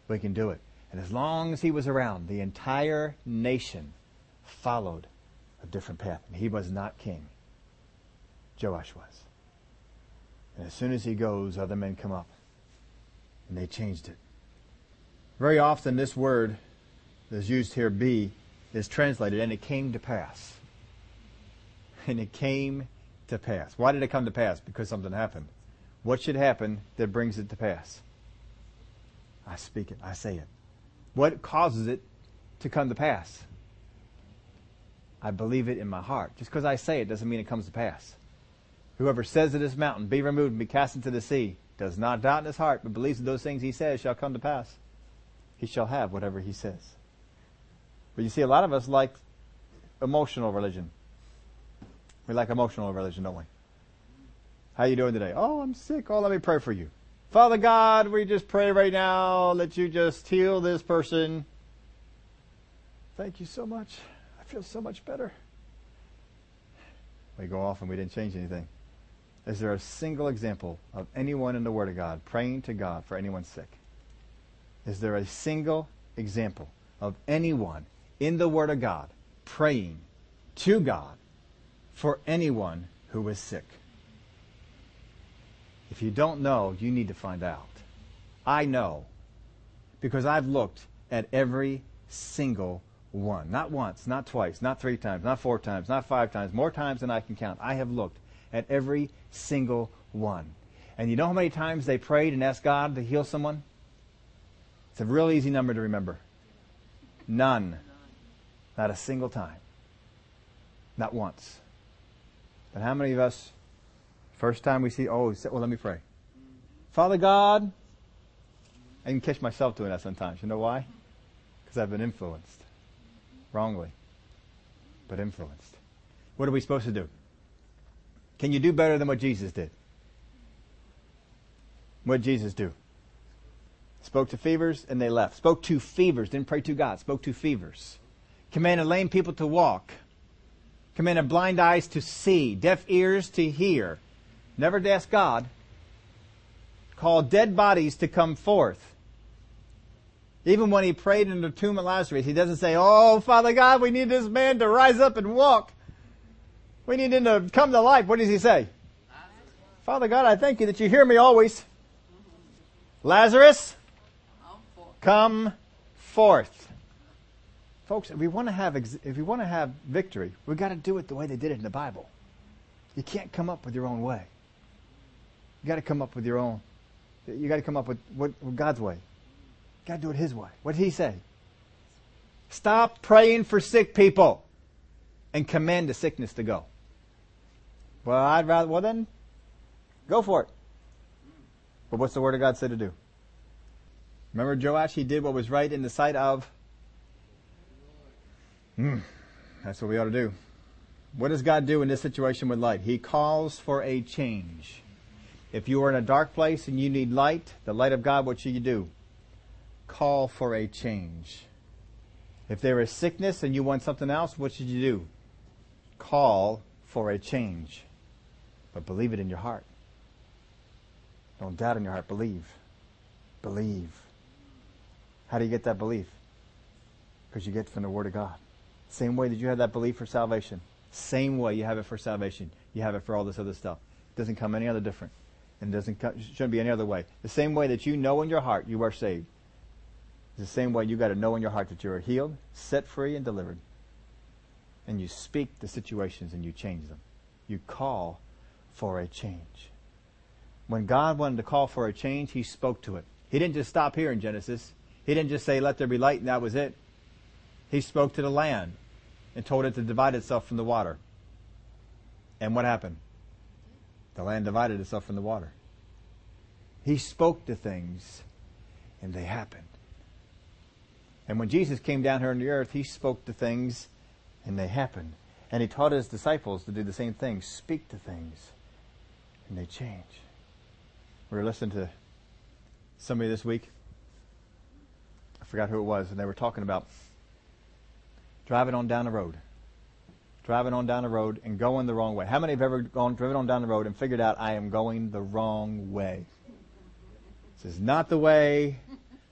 We can do it. And as long as he was around, the entire nation followed a different path. And he was not king. Joash was. And as soon as he goes, other men come up. And they changed it. Very often this word that's used here, be, is translated, and it came to pass. And it came to pass. Why did it come to pass? Because something happened. What should happen that brings it to pass? I speak it. I say it. What causes it to come to pass? I believe it in my heart. Just because I say it doesn't mean it comes to pass. Whoever says to this mountain, be removed and be cast into the sea, does not doubt in his heart, but believes that those things he says shall come to pass. He shall have whatever he says. But you see, a lot of us like emotional religion. We like emotional religion, don't we? How you doing today? Oh, I'm sick. Oh, let me pray for you. Father God, we just pray right now that you just heal this person. Thank you so much. I feel so much better. We go off and we didn't change anything. Is there a single example of anyone in the Word of God praying to God for anyone sick? Is there a single example of anyone in the Word of God praying to God for anyone who is sick? If you don't know, you need to find out. I know because I've looked at every single one. Not once, not twice, not three times, not four times, not five times, more times than I can count. I have looked at every single one. And you know how many times they prayed and asked God to heal someone? It's a real easy number to remember. None. Not a single time. Not once. But how many of us, first time we see, oh, well, let me pray. Father God, I can catch myself doing that sometimes. You know why? Because I've been influenced wrongly, but influenced. What are we supposed to do? Can you do better than what Jesus did? What did Jesus do? Spoke to fevers and they left. Spoke to fevers, didn't pray to God, spoke to fevers. Commanded lame people to walk. Commanded blind eyes to see, deaf ears to hear. Never to ask God. Called dead bodies to come forth. Even when he prayed in the tomb of Lazarus, he doesn't say, Oh, Father God, we need this man to rise up and walk. We need him to come to life. What does he say? Father God, I thank you that you hear me always. Lazarus, come forth. Folks, if we want to have if we want to have victory, we've got to do it the way they did it in the Bible. You can't come up with your own way. You got to come up with your own. You got to come up with, what, with God's way. Got to do it His way. What did He say? Stop praying for sick people and command the sickness to go. Well, I'd rather, well then, go for it. But what's the Word of God say to do? Remember Joash? He did what was right in the sight of. Hmm. That's what we ought to do. What does God do in this situation with light? He calls for a change. If you are in a dark place and you need light, the light of God, what should you do? call for a change. If there is sickness and you want something else, what should you do? Call for a change. But believe it in your heart. Don't doubt in your heart. Believe. Believe. How do you get that belief? Because you get from the Word of God. Same way that you have that belief for salvation. Same way you have it for salvation. You have it for all this other stuff. It doesn't come any other different. And doesn't come, shouldn't be any other way. The same way that you know in your heart you are saved. It's the same way you got to know in your heart that you are healed, set free, and delivered. And you speak the situations and you change them. You call for a change. When God wanted to call for a change, He spoke to it. He didn't just stop here in Genesis. He didn't just say, let there be light, and that was it. He spoke to the land and told it to divide itself from the water. And what happened? The land divided itself from the water. He spoke to things, and they happened. And when Jesus came down here on the earth, he spoke to things and they happened. And he taught his disciples to do the same thing speak to things and they change. We were listening to somebody this week. I forgot who it was, and they were talking about driving on down the road. Driving on down the road and going the wrong way. How many have ever gone driven on down the road and figured out I am going the wrong way? This is not the way.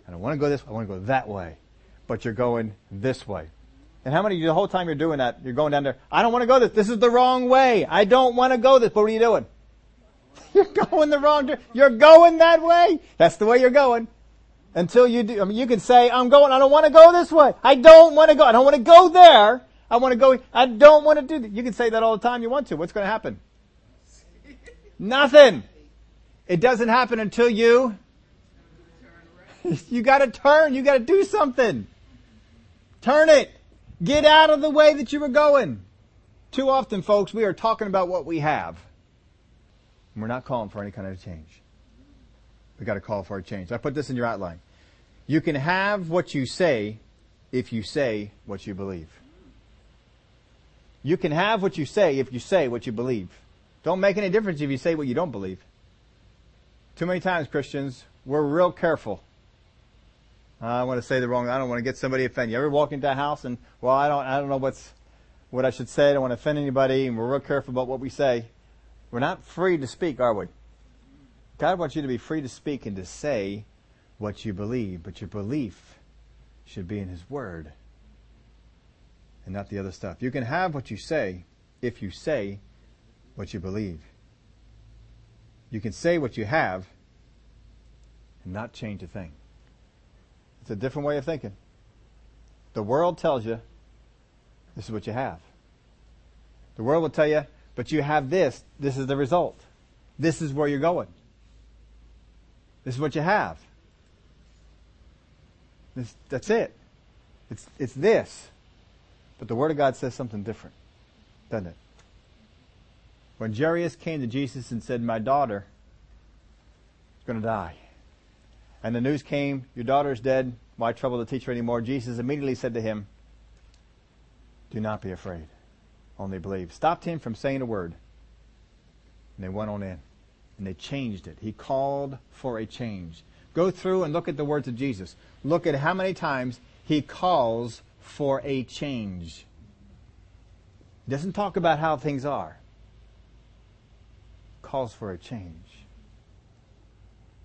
I don't want to go this way. I want to go that way but you're going this way. And how many the whole time you're doing that, you're going down there, I don't want to go this. This is the wrong way. I don't want to go this. But what are you doing? [laughs] You're going the wrong. You're going that way. That's the way you're going. Until you do, I mean, you can say, I'm going, I don't want to go this way. I don't want to go. I don't want to go there. I want to go, I don't want to do that. You can say that all the time you want to. What's going to happen? Nothing. It doesn't happen until you [laughs] you gotta turn. You gotta do something. Turn it. Get out of the way that you were going. Too often, folks, we are talking about what we have. And we're not calling for any kind of change. We gotta call for a change. I put this in your outline. You can have what you say if you say what you believe. You can have what you say if you say what you believe. Don't make any difference if you say what you don't believe. Too many times, Christians, we're real careful. I want to say the wrong, I don't want to get somebody offended. You ever walk into a house and, well, I don't, I don't know what's, what I should say. I don't want to offend anybody and we're real careful about what we say. We're not free to speak, are we? God wants you to be free to speak and to say what you believe, but your belief should be in His Word and not the other stuff. You can have what you say if you say what you believe. You can say what you have and not change a thing. It's a different way of thinking. The world tells you this is what you have. The world will tell you, but you have this, this is the result. This is where you're going. This is what you have. This, that's it. It's, it's this. But the Word of God says something different, doesn't it? When Jairus came to Jesus and said, My daughter is going to die. And the news came, Your daughter is dead. Why trouble the teacher anymore? Jesus immediately said to him, Do not be afraid. Only believe. Stopped him from saying a word. And they went on in. And they changed it. He called for a change. Go through and look at the words of Jesus. Look at how many times he calls for a change. He doesn't talk about how things are. Calls for a change.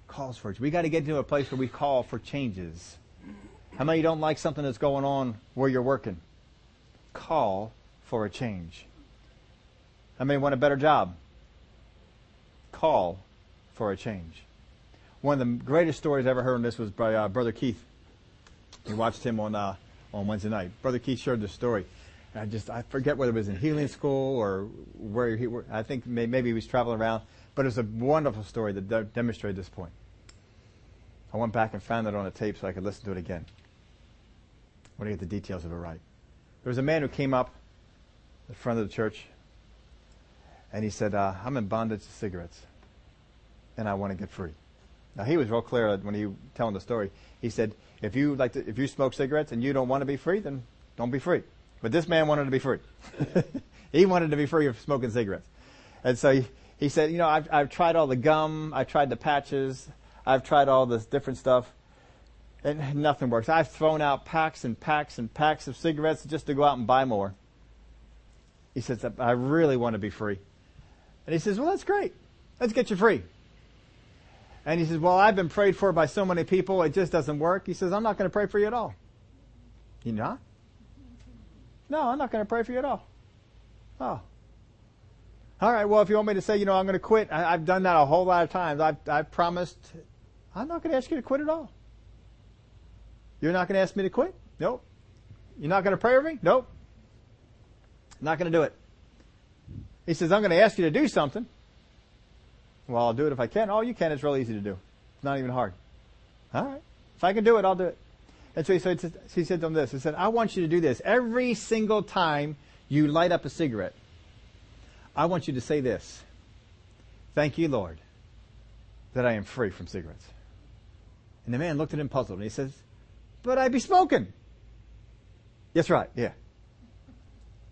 Calls for it. We got to get to a place where we call for changes. How many don't like something that's going on where you're working? Call for a change. How many want a better job? Call for a change. One of the greatest stories I ever heard on this was by uh, Brother Keith. We watched him on uh, on Wednesday night. Brother Keith shared the story. I just I forget whether it was in healing school or where he. I think maybe he was traveling around, but it was a wonderful story that de- demonstrated this point. I went back and found it on a tape so I could listen to it again. I want to get the details of it right. There was a man who came up in front of the church, and he said, uh, "I'm in bondage to cigarettes, and I want to get free." Now he was real clear when he was telling the story. He said, if you like to, if you smoke cigarettes and you don't want to be free, then don't be free. But this man wanted to be free. [laughs] he wanted to be free of smoking cigarettes. And so he, he said, you know, I've, I've tried all the gum, I've tried the patches, I've tried all this different stuff, and nothing works. I've thrown out packs and packs and packs of cigarettes just to go out and buy more. He says, I really want to be free. And he says, well, that's great. Let's get you free. And he says, well, I've been prayed for by so many people, it just doesn't work. He says, I'm not going to pray for you at all. You not? No, I'm not going to pray for you at all. Oh. All right, well, if you want me to say, you know, I'm going to quit, I, have done that a whole lot of times. I've, I've promised, I'm not going to ask you to quit at all. You're not going to ask me to quit? Nope. You're not going to pray for me? Nope. Not going to do it. He says, I'm going to ask you to do something. Well, I'll do it if I can. Oh, you can. It's real easy to do. It's not even hard. All right. If I can do it, I'll do it. And so he said, he said to him this. He said, I want you to do this. Every single time you light up a cigarette, I want you to say this. Thank you, Lord, that I am free from cigarettes. And the man looked at him puzzled and he says, but I be smoking. Yes, right. Yeah.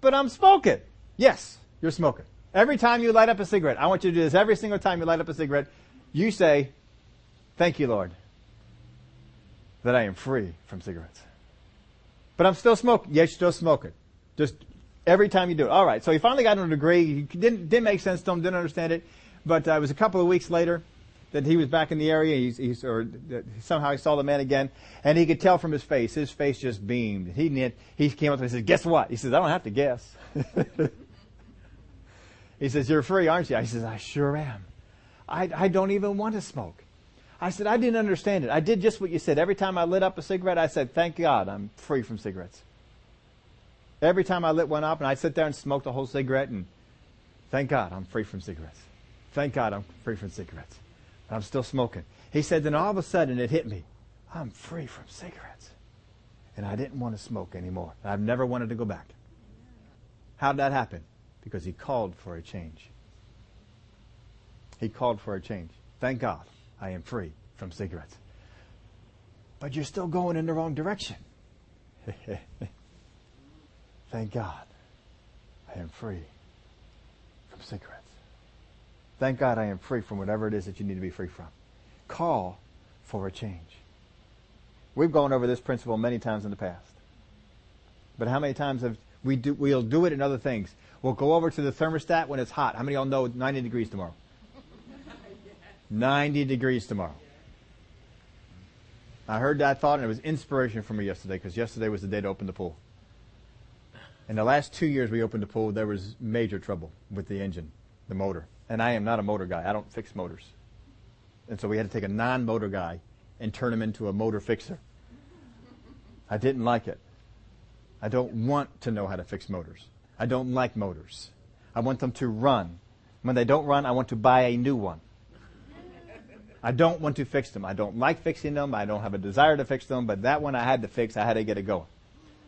But I'm smoking. Yes, you're smoking. Every time you light up a cigarette, I want you to do this every single time you light up a cigarette, you say, Thank you, Lord, that I am free from cigarettes. But I'm still smoking. Yes, you're still smoking. Just every time you do it. All right. So he finally got a degree. He didn't, didn't make sense to him, didn't understand it. But uh, it was a couple of weeks later that he was back in the area. He's, he's, or somehow he saw the man again, and he could tell from his face. His face just beamed. He he came up to him and said, "Guess what?" He says, "I don't have to guess." [laughs] He says, You're free, aren't you? I says, I sure am. I, I don't even want to smoke. I said, I didn't understand it. I did just what you said. Every time I lit up a cigarette, I said, Thank God I'm free from cigarettes. Every time I lit one up and I'd sit there and smoke the whole cigarette and thank God I'm free from cigarettes. Thank God I'm free from cigarettes. But I'm still smoking. He said, then all of a sudden it hit me. I'm free from cigarettes. And I didn't want to smoke anymore. I've never wanted to go back. How did that happen? Because he called for a change. He called for a change. Thank God I am free from cigarettes. But you're still going in the wrong direction. [laughs] Thank God I am free from cigarettes. Thank God I am free from whatever it is that you need to be free from. Call for a change. We've gone over this principle many times in the past. But how many times have we do, we'll do it in other things. We'll go over to the thermostat when it's hot. How many of y'all know 90 degrees tomorrow? 90 degrees tomorrow. I heard that thought and it was inspiration for me yesterday because yesterday was the day to open the pool. In the last two years we opened the pool, there was major trouble with the engine, the motor. And I am not a motor guy. I don't fix motors. And so we had to take a non-motor guy and turn him into a motor fixer. I didn't like it. I don't want to know how to fix motors. I don't like motors. I want them to run. When they don't run, I want to buy a new one. I don't want to fix them. I don't like fixing them. I don't have a desire to fix them, but that one I had to fix. I had to get it going.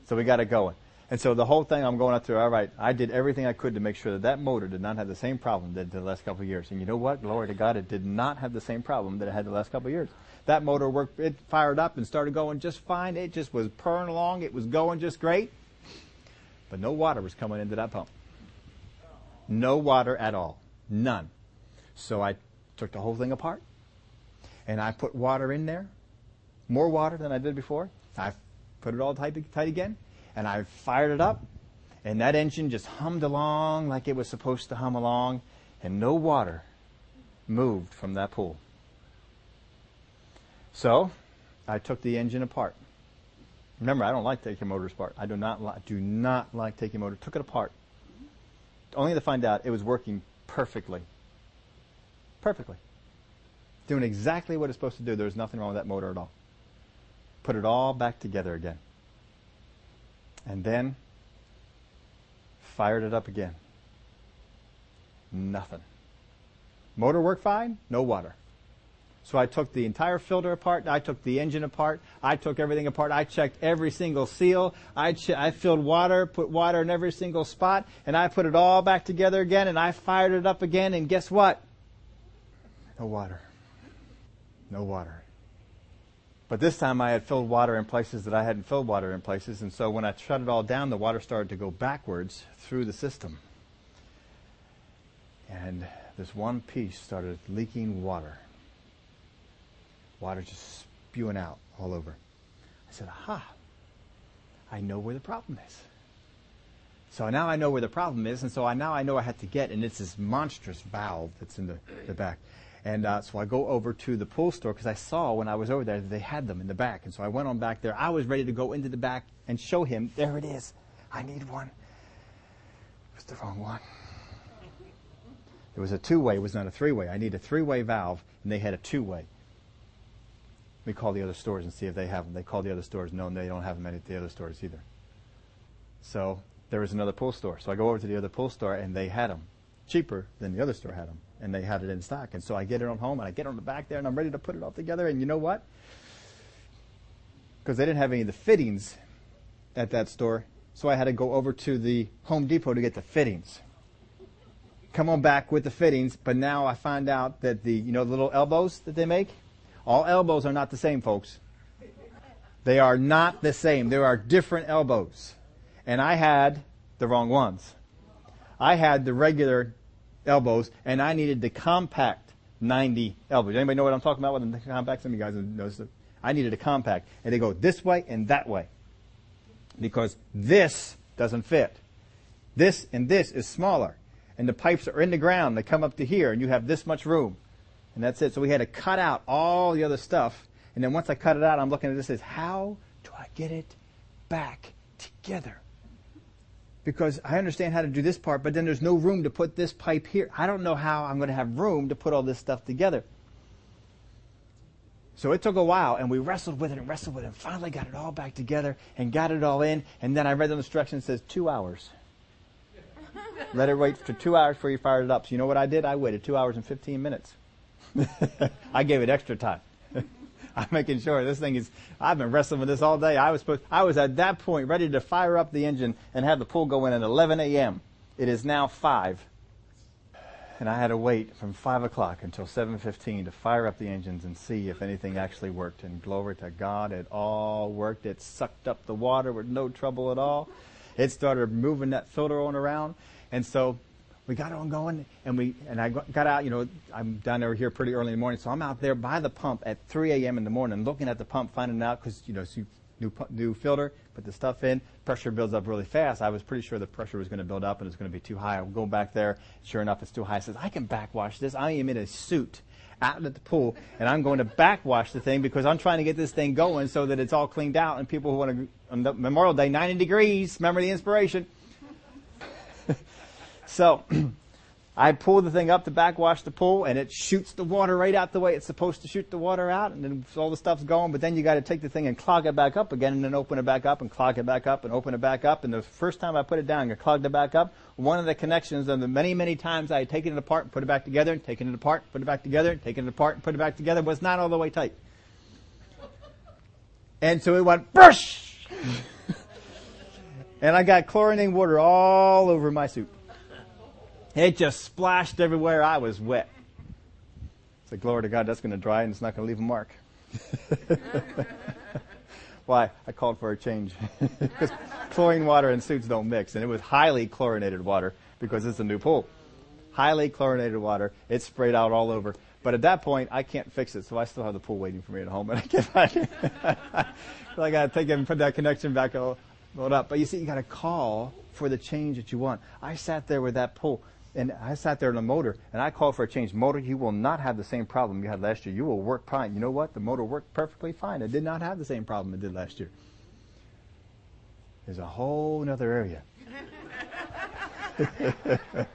So we got it going. And so the whole thing I'm going up through, all right, I did everything I could to make sure that that motor did not have the same problem that the last couple of years. And you know what? Glory to God, it did not have the same problem that it had the last couple of years. That motor worked, it fired up and started going just fine. It just was purring along. It was going just great. But no water was coming into that pump. No water at all. None. So I took the whole thing apart and I put water in there. More water than I did before. I put it all tight, tight again and I fired it up, and that engine just hummed along like it was supposed to hum along, and no water moved from that pool. So, I took the engine apart. Remember, I don't like taking motors apart. I do not like, do not like taking motor. Took it apart, only to find out it was working perfectly. Perfectly. Doing exactly what it's supposed to do. There was nothing wrong with that motor at all. Put it all back together again and then fired it up again. Nothing. Motor worked fine, no water. So I took the entire filter apart. I took the engine apart. I took everything apart. I checked every single seal. I, ch- I filled water, put water in every single spot, and I put it all back together again, and I fired it up again, and guess what? No water. No water. But this time I had filled water in places that I hadn't filled water in places, and so when I shut it all down, the water started to go backwards through the system. And this one piece started leaking water. Water just spewing out all over. I said, aha, I know where the problem is. So now I know where the problem is, and so I, now I know I have to get, and it's this monstrous valve that's in the, the back. And uh, so I go over to the pool store because I saw when I was over there that they had them in the back. And so I went on back there. I was ready to go into the back and show him, there it is. I need one. It was the wrong one. It was a two-way. It was not a three-way. I need a three-way valve, and they had a two-way. We call the other stores and see if they have them. They call the other stores. No, they don't have them at the other stores either. So there was another pool store. So I go over to the other pool store, and they had them cheaper than the other store had them and they had it in stock. And so I get it on home and I get on the back there and I'm ready to put it all together. And you know what? Because they didn't have any of the fittings at that store, so I had to go over to the Home Depot to get the fittings. Come on back with the fittings, but now I find out that the you know the little elbows that they make, all elbows are not the same, folks. They are not the same. There are different elbows. And I had the wrong ones. I had the regular elbows, and I needed the compact 90 elbows. Anybody know what I'm talking about with the compact? Some of you guys know this. I needed a compact, and they go this way and that way because this doesn't fit. This and this is smaller, and the pipes are in the ground. They come up to here, and you have this much room, and that's it. So we had to cut out all the other stuff, and then once I cut it out, I'm looking at this as how do I get it back together? because I understand how to do this part, but then there's no room to put this pipe here. I don't know how I'm going to have room to put all this stuff together. So it took a while, and we wrestled with it and wrestled with it, and finally got it all back together and got it all in. And then I read the instructions says two hours. [laughs] Let it wait for two hours before you fire it up. So you know what I did? I waited two hours and 15 minutes. [laughs] I gave it extra time. [laughs] I'm making sure this thing is, I've been wrestling with this all day. I was supposed, I was at that point ready to fire up the engine and have the pool go in at 11 a.m. It is now 5. And I had to wait from 5 o'clock until 7.15 to fire up the engines and see if anything actually worked. And glory to God, it all worked. It sucked up the water with no trouble at all. It started moving that filter on around. And so we got on going and we and I got out. You know, I'm down over here pretty early in the morning, so I'm out there by the pump at 3 a.m. in the morning, looking at the pump, finding out because you know new new filter, put the stuff in, pressure builds up really fast. I was pretty sure the pressure was going to build up and it's going to be too high. I go back there, sure enough, it's too high. I says I can backwash this. I am in a suit out at the pool, and I'm going to backwash the thing because I'm trying to get this thing going so that it's all cleaned out. And people who want to on Memorial Day, 90 degrees. Remember the inspiration. So [clears throat] I pull the thing up to backwash the pool and it shoots the water right out the way it's supposed to shoot the water out and then all the stuff's going, but then you gotta take the thing and clog it back up again and then open it back up and clog it back up and open it back up. And the first time I put it down and clogged it back up, one of the connections of the many, many times I had taken it apart and put it back together and taken it apart, put it back together, and taken it apart and put it back together was not all the way tight. And so it went brush! [laughs] and I got chlorinated water all over my suit. It just splashed everywhere. I was wet. So glory to God, that's going to dry and it's not going to leave a mark. [laughs] Why? I called for a change. [laughs] because chlorine water and suits don't mix. And it was highly chlorinated water because it's a new pool. Highly chlorinated water. It sprayed out all over. But at that point, I can't fix it, so I still have the pool waiting for me at home. And I can't, [laughs] I, so I got to take it and put that connection back up. But you see, you got to call for the change that you want. I sat there with that pool and I sat there in the motor and I called for a change. Motor, you will not have the same problem you had last year. You will work fine. You know what? The motor worked perfectly fine. It did not have the same problem it did last year. There's a whole other area. [laughs]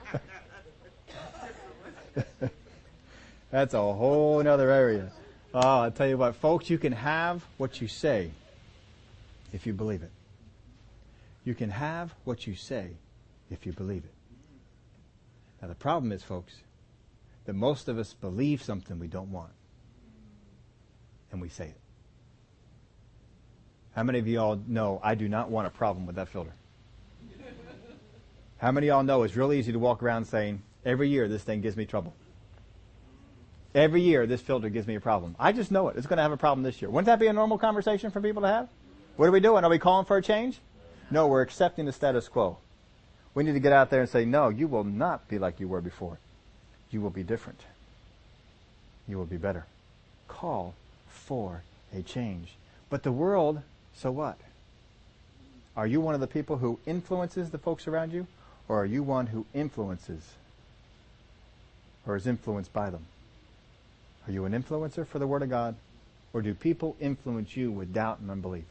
That's a whole other area. Ah, oh, I'll tell you what, folks, you can have what you say if you believe it. You can have what you say if you believe it. Now, the problem is, folks, that most of us believe something we don't want. And we say it. How many of you all know I do not want a problem with that filter? How many of y'all know it's really easy to walk around saying, every year this thing gives me trouble? Every year this filter gives me a problem. I just know it. It's going to have a problem this year. Wouldn't that be a normal conversation for people to have? What are we doing? Are we calling for a change? No, we're accepting the status quo. We need to get out there and say, no, you will not be like you were before. You will be different. You will be better. Call for a change. But the world, so what? Are you one of the people who influences the folks around you? Or are you one who influences or is influenced by them? Are you an influencer for the Word of God? Or do people influence you with doubt and unbelief?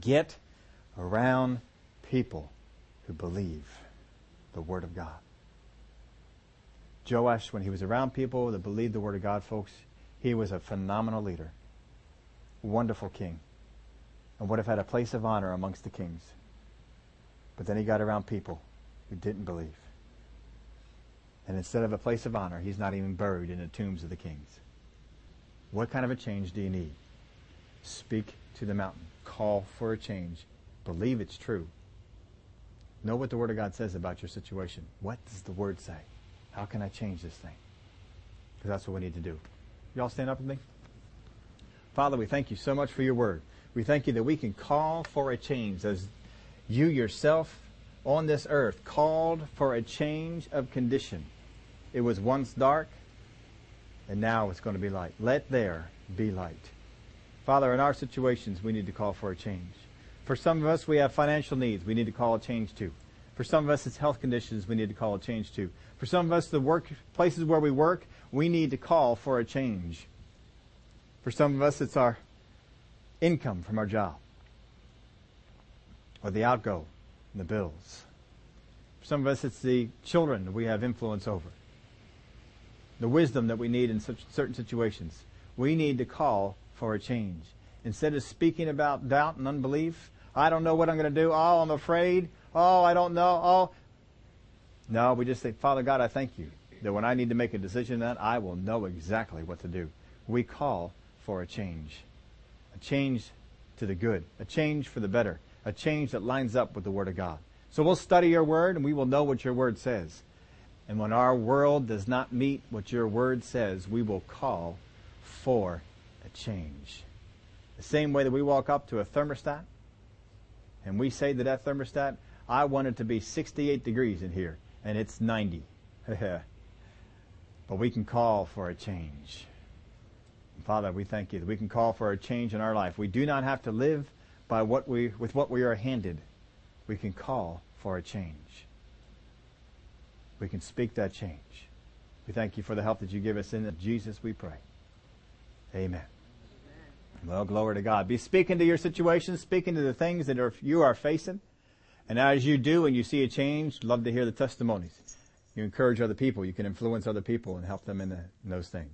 Get around people who believe the Word of God. Joash, when he was around people that believed the Word of God, folks, he was a phenomenal leader, wonderful king, and would have had a place of honor amongst the kings. But then he got around people who didn't believe. And instead of a place of honor, he's not even buried in the tombs of the kings. What kind of a change do you need? Speak to the mountain. Call for a change. Believe it's true. Know what the Word of God says about your situation. What does the Word say? How can I change this thing? Because that's what we need to do. Y'all stand up with me? Father, we thank you so much for your Word. We thank you that we can call for a change as you yourself on this earth called for a change of condition. It was once dark, and now it's going to be light. Let there be light. Father, in our situations, we need to call for a change. For some of us, we have financial needs we need to call a change to. For some of us, it's health conditions we need to call a change to. For some of us, the work places where we work, we need to call for a change. For some of us, it's our income from our job or the outgo and the bills. For some of us, it's the children we have influence over. The wisdom that we need in such certain situations. We need to call for a change. Instead of speaking about doubt and unbelief, I don't know what I'm going to do. Oh, I'm afraid. Oh, I don't know. Oh. No, we just say, Father God, I thank you that when I need to make a decision that I will know exactly what to do. We call for a change. A change to the good. A change for the better. A change that lines up with the Word of God. So we'll study your Word and we will know what your Word says. And when our world does not meet what your Word says, we will call for a change. The same way that we walk up to a thermostat and we say to that thermostat, I want it to be 68 degrees in here and it's 90. [laughs] but we can call for a change. Father, we thank you that we can call for a change in our life. We do not have to live by what we, with what we are handed. We can call for a change. We can speak that change. We thank you for the help that you give us in Jesus, we pray. Amen. Well, glory to God. Be speaking to your situation, speaking to the things that are, you are facing. And as you do and you see a change, love to hear the testimonies. You encourage other people. You can influence other people and help them in, the, in those things.